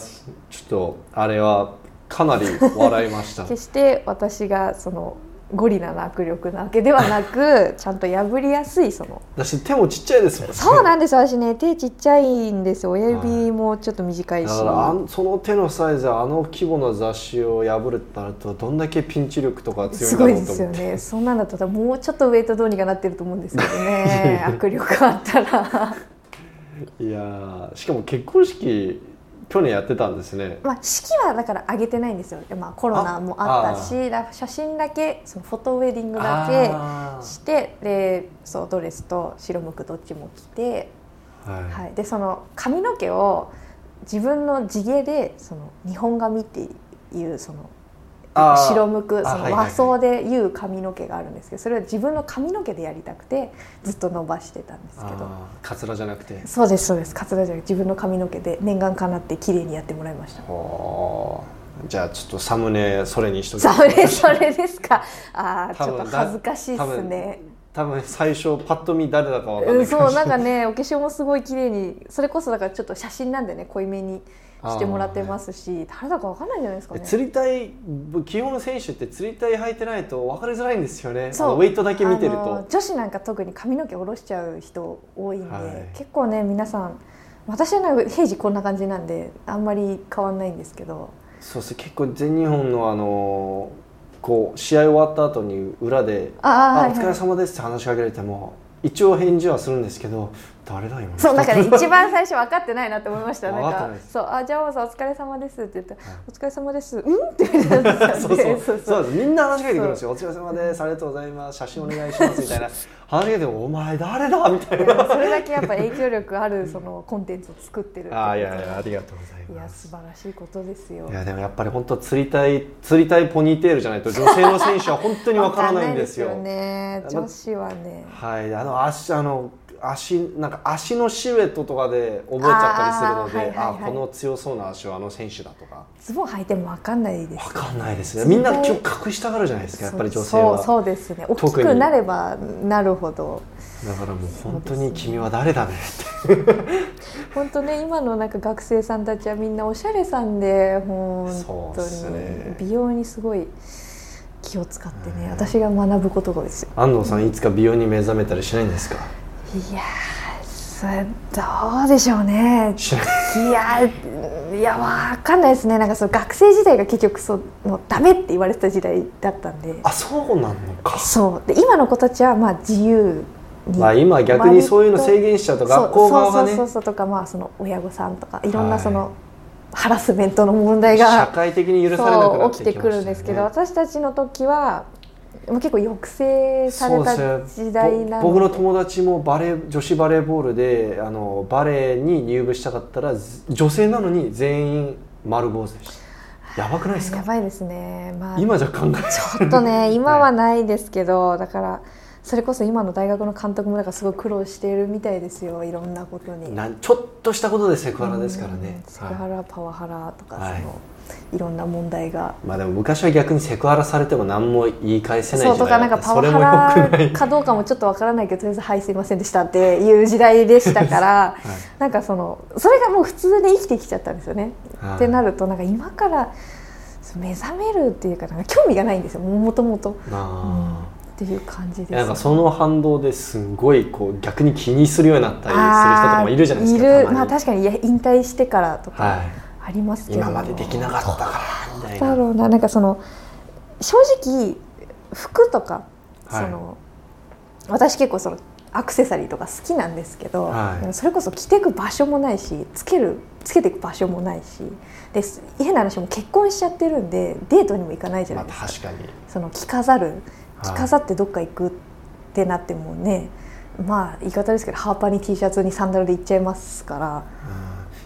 ちょっとあれはかなり笑いました。決して私がそのゴリラな握力なわけではなく ちゃんと破りやすいその。だし手もちっちゃいですもんね。そうなんです私ね手ちっちゃいんですよ。親指もちょっと短いし、だからあんその手のサイズあの規模の雑誌を破るってなるとどんだけピンチ力とか強いんだすごいでろうと思って。すよね。そんなんだったらもうちょっとウェイトどうにかなってると思うんですけどね。握力あったらいやーしかも結婚式去年やってたんですね。まあ式はだから上げてないんですよ、まあ、コロナもあったしだ写真だけそのフォトウェディングだあけしてでそうドレスと白むくどっちも着て、ーはい。はい、でその髪の毛を自分の地毛でその日本髪っていうその白むくその和装でいう髪の毛があるんですけどそれは自分の髪の毛でやりたくてずっと伸ばしてたんですけど。カツラじゃなくて。そうですそうです。カツラじゃなくて自分の髪の毛で念願かなって綺麗にやってもらいました。じゃあちょっとサムネそれにしときそれそれですか。ああちょっと恥ずかしいですね多分最初パッと見誰だかわかんうなんいそうなんかねお化粧もすごい綺麗にそれこそだからちょっと写真なんでね濃いめにしてもらってますし誰だかわかんないんじゃないですかね。釣り体基本の選手って釣り体履いてないと分かりづらいんですよね。ウェイトだけ見てると。女子なんか特に髪の毛下ろしちゃう人多いんで、はい。結構ね皆さん私はなんか平時こんな感じなんであんまり変わんないんですけど。そうです。結構全日本のあのこう試合終わった後に裏で「あああはいはい。お疲れ様です」って話しかけられても一応返事はするんですけど誰だ今そうなんかね一番最初分かってないなって思いました。なんかそうあじゃあさんお疲れ様ですって言ったら、はい。お疲れ様です。うん？って言って。たんですそうよねそう。そうみんな話しかけてくるんですよ「お疲れ様です。ありがとうございます写真お願いします」みたいな。話しかけても「お前誰だ?」みたいいやなそれだけやっぱ影響力あるそのコンテンツを作ってるあーいやいやありがとうございいやます素晴らしいことですよ。いやでもやっぱり本当釣りたい釣りたいポニーテールじゃないと女性の選手は本当にわからないんですよ。わかんないですよね。女子はね。はい、あの足あの足なんか足のシルエットとかで覚えちゃったりするので、あ,、この強そうな足はあの選手だとか。ズボン履いてもわかんないです。わかんないですね。みんな今日隠したがるじゃないですかやっぱり女性は。そうですね。大きくなればなるほど。だからもう本当に君は誰だねって。本当ね今のなんか学生さんたちはみんなおしゃれさんで本当に。美容にすごい気を使ってね私が学ぶことがですよ。安藤さんいつか美容に目覚めたりしないんですか？いやーそれどうでしょうね。い。いやいやわかんないですね。なんかその学生時代が結局そうのダメって言われてた時代だったんで。あそうなのか。そう。で今の子たちはまあ自由に。まあ今逆にそういうの制限しちゃうと学校側がね。そうそうそうそうとかまあその親御さんとかいろんなはい。その、ハラスメントの問題社が会的に許されなくなってきね。起きてくるんですけど私たちの時はもう結構抑制された時代なぼ僕ので友達もバレー女子バレーボールであのバレーに入部したかったらず女性なのに全員丸坊主でした。やばくないですか？やばいですね。まあ今じゃ考えちょっとね今はないですけど、だからそれこそ今の大学の監督もなんかすごい苦労しているみたいですよ。いろんなことに。ちょっとしたことでセクハラですからね。うん、セクハはいラ、パワハラとかその、はいい、ろんな問題が。まあでも昔は逆にセクハラされても何も言い返せないそうとかなんかパワハラかどうかもちょっとわからないけどとりあえず「はいすいませんでした」っていう時代でしたから、なんかそのそれがもう普通で生きてきちゃったんですよね。はい。ってなるとなんか今から目覚めるっていうかなんか興味がないんですよ。もともと。あっていう感じです、ーなんかその反動ですごいこう逆に気にするようになったりする人とかもいるじゃないですかまあ確かにいや引退してからとか。はいありますけど、今までできなかったからみたいな。だろうな。なんかその正直服とか、はい。その私結構そのアクセサリーとか好きなんですけど、はい。それこそ着ていく場所もないしつけるつけていく場所もないしで変な話も結婚しちゃってるんでデートにも行かないじゃまあないですか、確かに。その着飾るはい。着飾ってどっか行くってなってもね、まあ言い方ですけどハーパーに T シャツにサンダルで行っちゃいますから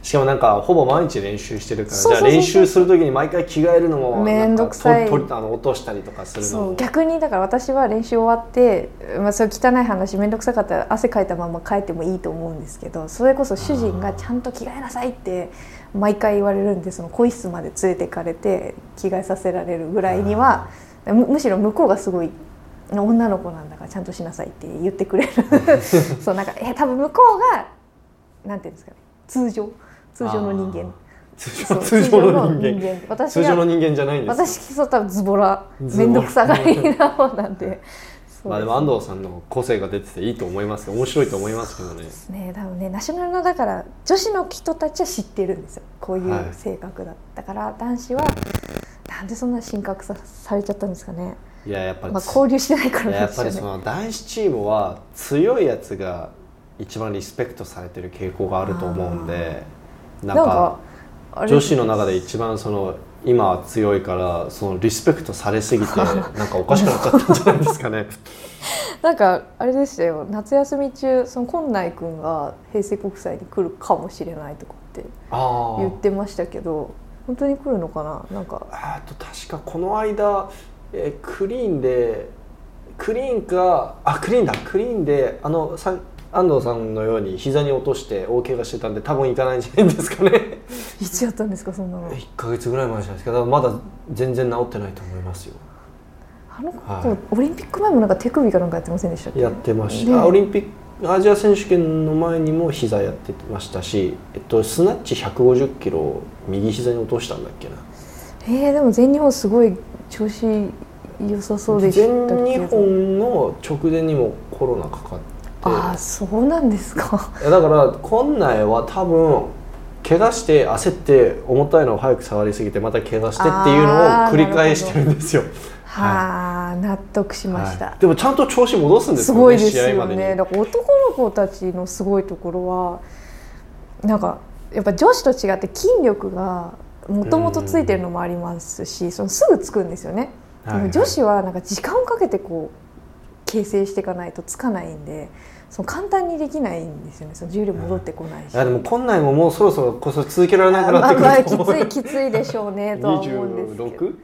しかもなんかほぼ毎日練習してるからじゃあ練習する時に毎回着替えるのもめんどくさい。あの落としたりとかするのも。そう逆にだから私は練習終わって、まあ、そういう汚い話面倒くさかったら汗かいたまま帰ってもいいと思うんですけどそれこそ主人がちゃんと着替えなさいって毎回言われるんでその更衣室まで連れてかれて着替えさせられるぐらいにはむむしろ向こうがすごい女の子なんだからちゃんとしなさいって言ってくれる。そうなんかえ多分向こうがなんていうんですかね通常通常の人間。通常の人間。私通常のが人間じゃないんですよ。私そう多分ズボラ面倒くさがりな方なんでまあでも安藤さんの個性が出てていいと思います面白いと思いますけどね。ですね多分ねナショナルのだから女子の人たちは知ってるんですよ。こういうはい。性格だったから、男子はなんでそんな神格さされちゃったんですかね、いややっぱり、まあ、交流してないからやっぱりその男子チームは強いやつが一番リスペクトされてる傾向があると思うんでなんか女子の中で一番その今は強いからそのリスペクトされすぎて なんかおかしくなっちゃったんじゃないですかね。なんかあれでしたよ。夏休み中その今内くんが平成国際に来るかもしれないとかってあ言ってましたけど本当に来るのかな？なんか。あと確かこの間、えークリーンでクリーンかあクリーンだ。クリーンであのさ安藤さんのように膝に落として大怪我してたんで多分行かないんじゃないんですかね。いつやったんですかそんなの。1か月ぐらい前じゃないですか。まだ全然治ってないと思いますよ。あの子、はいオリンピック前もなんか手首かなんかやってませんでしたっけ？やってましね。た、オリンピックアジア選手権の前にも膝やってましたし、えっと、スナッチ150キロ右膝に落としたんだっけな。えー、でも全日本すごい調子良さそうでしたけ全ど日本の直前にもコロナかかってああそうなんですか。だから今内は多分怪我して焦って重たいのを早く触りすぎてまた怪我してっていうのを繰り返してるんですよ、はあ、納得しました、はい。でもちゃんと調子戻すんですねごいですよね。だから男の子たちのすごいところはなんかやっぱ女子と違って筋力がもともとついてるのもありますしそのすぐつくんですよね、はいはい。でも女子はなんか時間をかけてこう形成していかないとつかないんでその簡単にできないんですよね。その重量戻ってこないし、いやでも今内ももうそろそろこそ続けられなくなってくまあまあきると思うついきついでしょうね とは思うんですけど。26?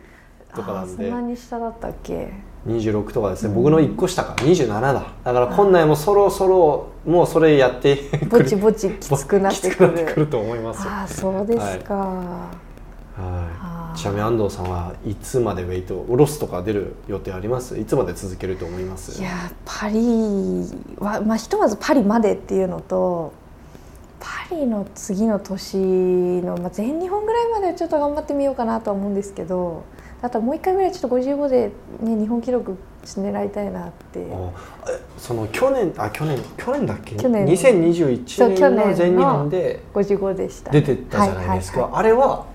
とかなんで。そんなに下だったっけ？26とかですね、僕の1個下か。27だ。だから今内もそろそろもうそれやってぼちぼちきつくなってくる。くると思いますよ。ああそうですか、あーはいちなみに安藤さんはいつまでウェイト下ろすとか出る予定あります？いつまで続けると思います？いやパリは、まあ、ひとまずパリまでっていうのとパリの次の年の、まあ、全日本ぐらいまではちょっと頑張ってみようかなとは思うんですけどあともう一回ぐらいちょっと55で、ね、日本記録狙いたいなって。その去年あ去年去年だっけ？去年。2021そう去年の全日本で55でした。出てったじゃないですか、あれは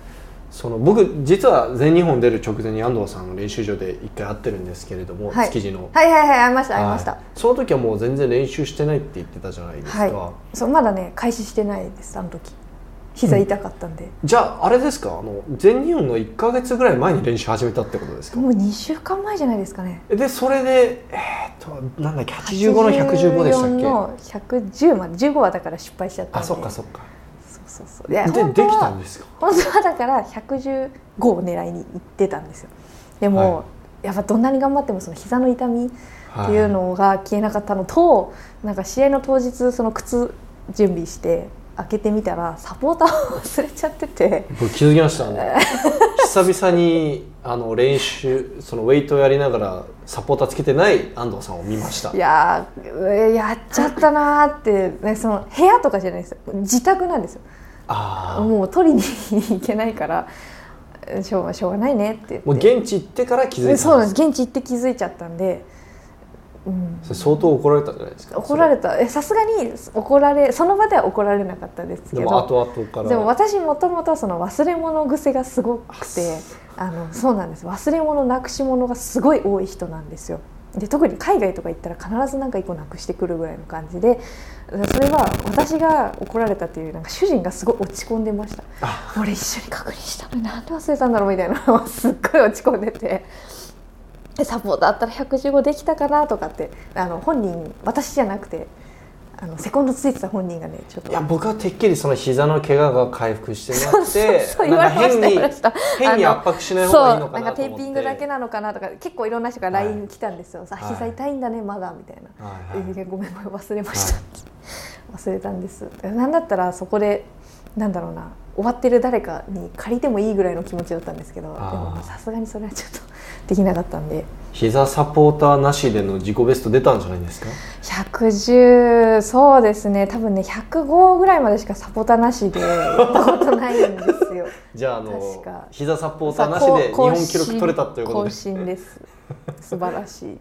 その僕実は全日本出る直前に安藤さんの練習場で一回会ってるんですけれども、はい。築地の、はいはいはい会いました会いました、はいその時はもう全然練習してないって言ってたじゃないですか、はい。そうまだね開始してないですあの時。膝痛かったんで、じゃああれですか？あの全日本の1か月ぐらい前に練習始めたってことですか？もう2週間前じゃないですかね。でそれでえーっとなんだっけ85の115でしたっ84けの110まで15はだから失敗しちゃったんで。あそっかそっかそうそう。でで本当はきたんですか？本当はだから115を狙いに行ってたんですよ。でも、はやっぱどんなに頑張ってもその膝の痛みっていうのが消えなかったのと、なんか試合の当日その靴準備して開けてみたらサポーターを忘れちゃってて。僕気づきました。あの 久々にあの練習そのウェイトをやりながらサポーターつけてない安藤さんを見ました。いやーやっちゃったなーって、ね、その部屋とかじゃないです。よ自宅なんですよもう取りに行けないからしょうしょうがないねって言って。もう現地行ってから気づいたんそうなんです。現地行って気づいちゃったんで、うん、相当怒られたんじゃないですか？怒られた。えさすがに怒られその場では怒られなかったですけど。でも後々から。でも私もともとその忘れ物癖がすごくてあのそうなんです。忘れ物なくし物がすごい多い人なんですよ。で特に海外とか行ったら必ず何か一個なくしてくるぐらいの感じでそれは私が怒られたっていうなんか主人がすごい落ち込んでました。あ。俺一緒に確認したのになんで忘れたんだろうみたいな。のをすっごい落ち込んでて。でサポートあったら115できたかなとかってあの本人私じゃなくてあのセコンドついてた本人がねちょっと。いや僕はてっきりその膝の怪我が回復してなくて変にあの圧迫しない方がいいのかそうなんかテーピングだけなのかなとか結構いろんな人が LINE 来たんですよ、さはい。膝痛いんだねまだみたいな、はいはい。えーごめんごめん忘れました、忘れたんです。なんだったらそこでなんだろうな終わってる誰かに借りてもいいぐらいの気持ちだったんですけどでもまあさすがにそれはちょっとできなかったんで。膝サポーターなしでの自己ベスト出たんじゃないですか？110そうですね。多分ね105ぐらいまでしかサポーターなしで やったことないんですよ。じゃああの膝サポーターなしで日本記録取れたということ更で新です。素晴らしい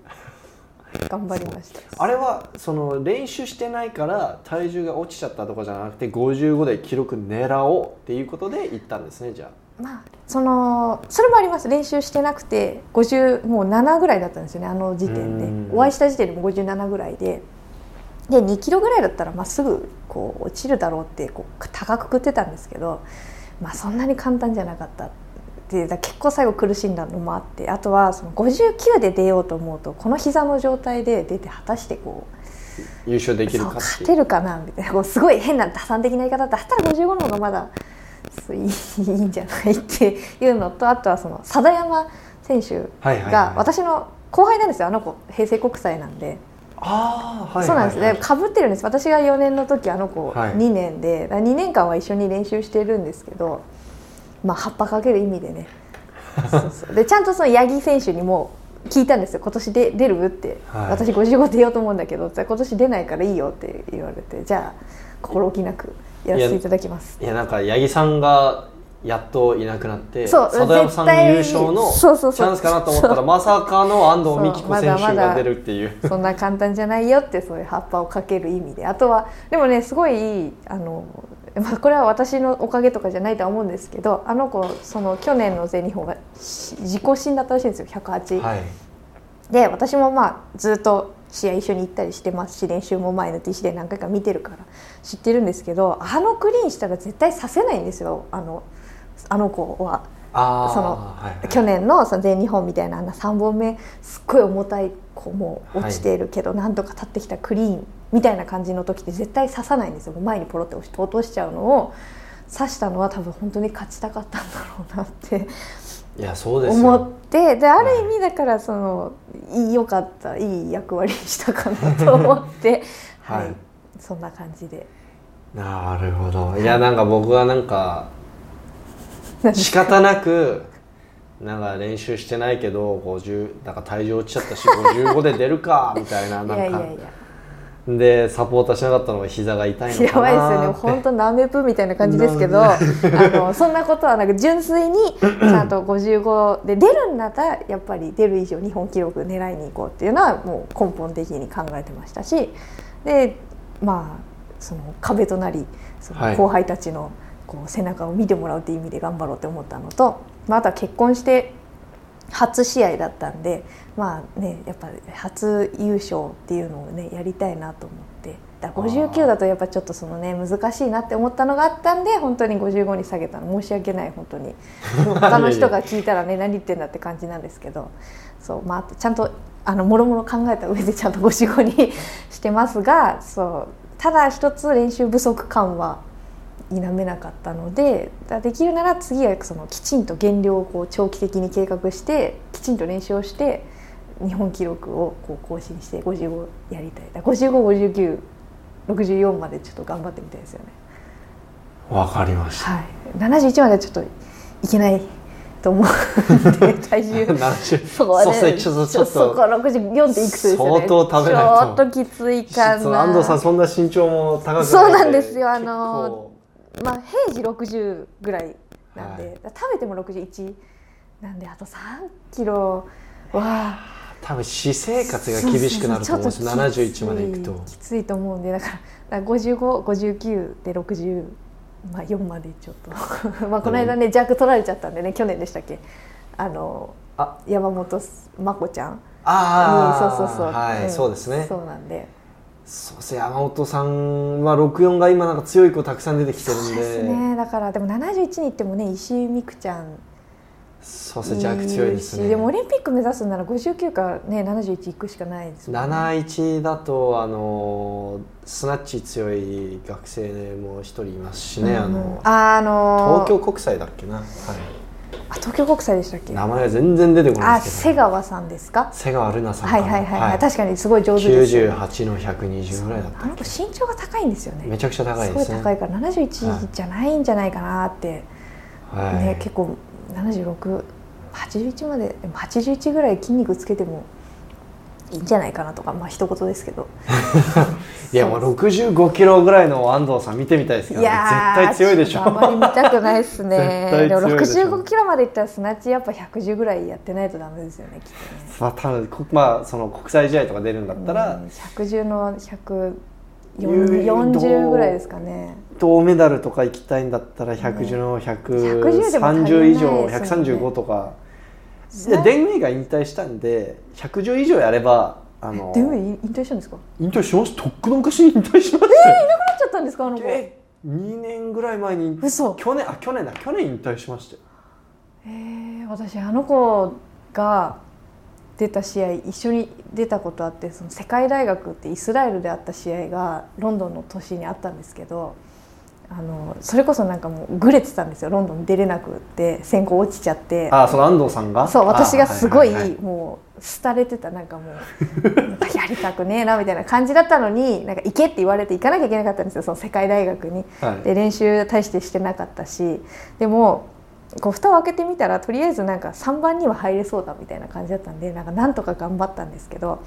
頑張りました。あれはその練習してないから体重が落ちちゃったとかじゃなくて55で記録狙おうっていうことで行ったんですねじゃまあそのそれもあります。練習してなくて50もう7ぐらいだったんですよねあの時点うん。でお会いした時点でも57ぐらいで。で2キロぐらいだったらまっすぐこう落ちるだろうってこう高く食ってたんですけど、まあ、そんなに簡単じゃなかったで結構最後苦しんだのもあってあとはその59で出ようと思うとこの膝の状態で出て果たしてこうあ優勝できるか勝てるかなみたいなこうすごい変な打算的な言い方だったら55の方がまだいい いいんじゃないっていうのとあとはその佐田山選手はいはいはい。が私の後輩なんですよ。あの子平成国際なんで、ああはいそうなんです。はいねかぶってるんです。私が4年の時あの子はい。2年で、だから2年間は一緒に練習してるんですけどまあ葉っぱかける意味でね。そうそう。でちゃんとその八木選手にも聞いたんですよ。今年で出る？って、はい。私55出ようと思うんだけど。じゃあ今年出ないからいいよって言われて。じゃあ心置きなくやらせていただきます。いやなんか八木さんがやっといなくなってそう佐田山さんの優勝のチャンスかなと思ったらまさかの安藤美希子選そうまだまだ手が出るっていう。そんな簡単じゃないよってそういう葉っぱをかける意味で。あとはでもねすごいあの、まあ、これは私のおかげとかじゃないとは思うんですけどあの子その去年の全日本がし自己新だったらしいんですよ。108、はい。で私もまあずっと試合一緒に行ったりしてますし練習も前の TC で何回か見てるから知ってるんですけどあのクリーンしたら絶対させないんですよ。あのあの子は。ああそのはいはい。去年のその全日本みたいなあんな3本目すっごい重たいこうもう落ちているけど、なんとか立ってきたクリーンみたいな感じの時って絶対刺さないんですよ。前にポロって押落としちゃうのを刺したのは多分本当に勝ちたかったんだろうなって。いやそうです思っよてである意味だからそのいい良かったいい役割にしたかなと思って。はい、はい。そんな感じで。なるほど。いやなんか僕はなんか仕方なくなんか練習してないけど50なんか体重落ちちゃったし55で出るかみたいななんか。いやいやいやでサポーターしなかったのが膝が痛いのやかなばいですよね。本当ナメプみたいな感じですけどあのそんなことはなく純粋にちゃんと55で出るんだったらやっぱり出る以上日本記録狙いに行こうっていうのはもう根本的に考えてましたしでまあその壁となりそはい。の後輩たちのこう背中を見てもらうっていう意味で頑張ろうって思ったのと、まあ、あとは結婚して初試合だったんでまあねやっぱ初優勝っていうのをねやりたいなと思って。だから59だとやっぱちょっとそのね難しいなって思ったのがあったんで本当に55に下げたの。申し訳ない本当に。他の人が聞いたらね何言ってんだって感じなんですけど。そうまあちゃんとあのもろもろ考えた上でちゃんと55にしてますがそうただ一つ練習不足感は否めなかったのでだできるなら次はそのきちんと減量をこう長期的に計画してきちんと練習をして日本記録をこう更新して55やりたい。だ555964までちょっと頑張ってみたいですよね。わかりました。はい。71まではちょっといけないと思うんで 体重。70そこはねそうですねちょっとちょっそこと64っていくつですよね。相当食べないと。ちょっときついかな。安藤さんそんな身長も高くないそうなんですよ。あのまあ平時60ぐらいなんで、はい。食べても61なんであと3キロは。多分私生活が厳しくなると思うんです。そうそうそう。ちょっ71までいくと。きついと思うんでだからだから5559で60まあ4までちょっと。まあこの間ね弱取られちゃったんでね去年でしたっけ？あのあ。山本真子ちゃん。にああそうそうそう。はい、ん。そうですね。そうなんでそうですね山本さんは64が今なんか強い子たくさん出てきてるんで。そうですねだからでも71に行ってもね石井美空ちゃんそうですね弱強いですね。しでもオリンピック目指すなら59かね71行くしかないですもんね。71だとあのスナッチ強い学生も一人いますしね、あうん。のああの東京国際だっけな、はい、あ東京国際でしたっけ？名前は全然出てこなあいですけど。瀬川さんですか？瀬川ルナさんはいはいはい、はい、確かにすごい上手ですよね。98の120ぐらいだったあの子身長が高いんですよね。めちゃくちゃ高いすですね。ごい高いから71じゃないんじゃないかなって、はい。ね結構7681まででも81ぐらい筋肉つけてもいいんじゃないかなとかまあ一言ですけど。いやもう65キロぐらいの安藤さん見てみたいですけど、ね、絶対強いでしょ。あんまり見たくないですね。でも絶対強いでしょ。65キロまでいったらスナッチやっぱ110ぐらいやってないとダメですよねきっとね。まあ多分こまあその国際試合とか出るんだったら、うん110の140有40ぐらいですかね。銅メダルとか行きたいんだったら110の110でも足り130ない以上ね。135とか。ねでデンウェイが引退したんで110以上やればあのデンウェイ引退したんですか？引退しましたとっくの昔に引退しましたよなっちゃったんですかあの子。え2年ぐらい前に嘘。去年あ去年だ。去年引退しましたよ。えー、私あの子が出た試合一緒に出たことあってその世界大学ってイスラエルであった試合がロンドンの年にあったんですけどあのそれこそなんかもうグレてたんですよ。ロンドンに出れなくって選考落ちちゃって。あその安藤さんが？そう私がすごいあははもう廃れてたなんかもうやりたくねえなみたいな感じだったのになんか行けって言われて行かなきゃいけなかったんですよその世界大学に。はい。で練習大してしてなかったしでもこう蓋を開けてみたらとりあえずなんか3番には入れそうだみたいな感じだったんでなんかなんとか頑張ったんですけど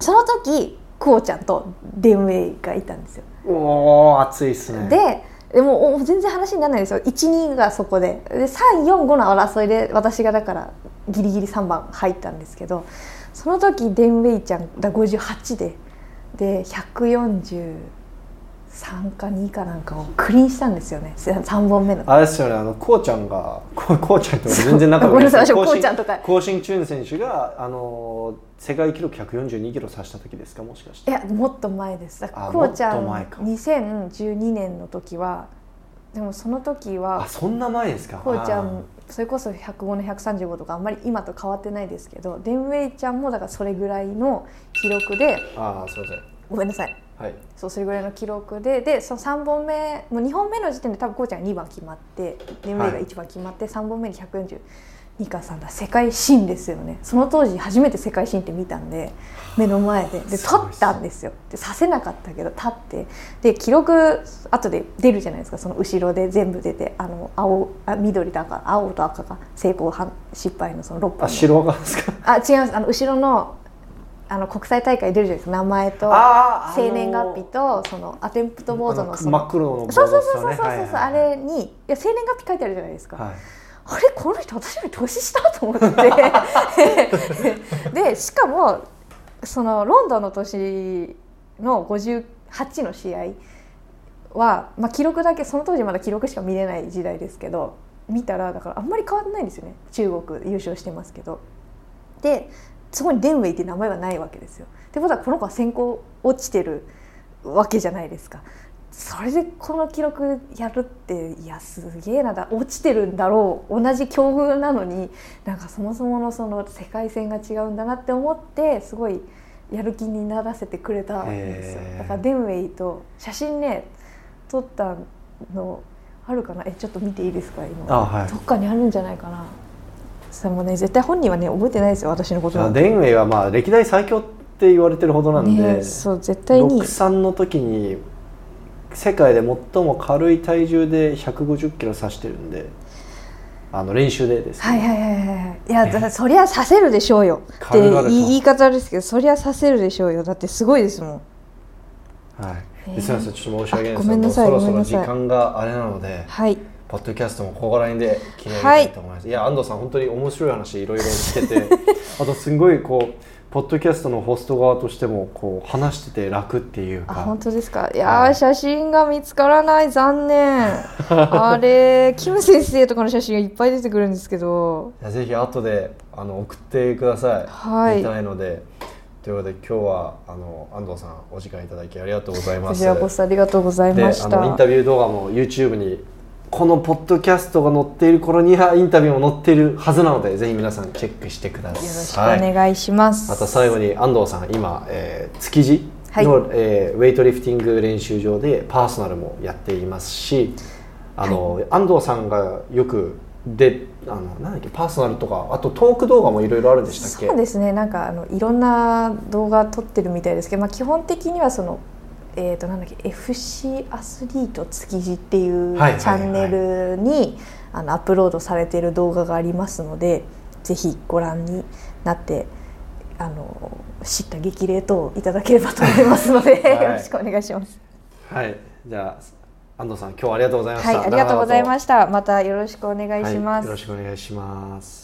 その時クオちゃんとデンウェイがいたんですよ。おお熱いっすね。ででもお全然話にならないですよ。12がそこで。で345の争いで私がだからギリギリ3番入ったんですけどその時デンウェイちゃんが58で。で143か2かなんかをクリーンしたんですよね。3本目の。あれですよねあのこうちゃんがこうちゃんって全然仲良くな さい私更新こうちゃんとか。更新チューン選手があの世界記録142キロ指した時ですかもしかして。いやもっと前です。こうちゃんもっと前か。2012年の時はでもその時あはそんな前ですか。こうちゃあんそれこそ105の135とかあんまり今と変わってないですけどデンウェイちゃんもだからそれぐらいの記録でーあーすいません。ごめんなさいはい。そうそれぐらいの記録ででその3本目もう2本目の時点で多分こうちゃんが2番決まってデンウェイが1番決まって、3本目に142か3だ世界新ですよね。その当時初めて世界新って見たんで目の前で。ですごい取ったんですよ。でさせなかったけど立って。で記録後で出るじゃないですか。その後ろで全部出てあの青あ緑と赤青と赤が成功は失敗のその6本の。あ白赤ですか？あ違います。あの後ろのあの国際大会出るじゃないですか。名前と生年月日とそのアテンプトボードのその真っ黒のうそうそうそうそうそう、あれにいや生年月日書いてあるじゃないですか、はい。あれこの人私より年下と思って。でしかもそのロンドンの年の58の試合は、まあ、記録だけその当時まだ記録しか見れない時代ですけど見たらだからあんまり変わってないんですよね。中国優勝してますけど。でそこにデンウェイって名前はないわけですよ。ってことはこの子は選考落ちてるわけじゃないですか。それでこの記録やるっていやすげえなだ落ちてるんだろう。同じ境遇なのになんかそもそものその世界線が違うんだなって思ってすごいやる気にならせてくれたんですよ。だからデンウェイと写真ね撮ったのあるかな？えちょっと見ていいですか？今。あはい。どっかにあるんじゃないかなそれもね絶対本人はね覚えてないですよ私のことデンウェイはまあ歴代最強って言われてるほどなんで、ねそう絶対に。63の時に世界で最も軽い体重で150キロ指してるんであの練習でですね、はいはいはいはいい。やそりゃさせるでしょうよ。って言い方ですけどそりゃさせるでしょうよ。だってすごいですもん。はい。え。ーですみませんちょっと申し訳ないです。あごめんなさいそろそろ時ごめんなさい。間があれなので。はいポッドキャストもここら辺で切り上げたいと思います、い、や安藤さん本当に面白い話いろいろ聞けて。あとすごいこうポッドキャストのホスト側としてもこう話してて楽っていうか。あ本当ですか？い。やー、はい写真が見つからない。残念。あれキム先生とかの写真がいっぱい出てくるんですけど。いやぜひ後であの送ってください、はい。見たいので。ということで今日はあの安藤さんお時間いただきありがとうございます。こちらこそありがとうございでました。インタビュー動画も YouTube にこのポッドキャストが載っている頃にはインタビューも載っているはずなのでぜひ皆さんチェックしてくだよろしくさいお願いします、また最後に安藤さん今、えー築地はい。の、えーウェイトリフティング練習場でパーソナルもやっていますしあの、安藤さんがよくであのなんだっけパーソナルとかあとトーク動画もいろいろあるんでしたっけ？そうですね。なんかあのいろんな動画撮ってるみたいですけど、まあ、基本的にはその、えー、となんだっけ FC アスリート築地っていうチはいはいはいャンネルにあのアップロードされている動画がありますのでぜひご覧になってあの知った激励等いただければと思いますので、はい よろしくお願いします。はいじゃあ安藤さん今日はありがとうございましたはい、ありがとうございましした。またよろしくお願いします。よろしくお願いします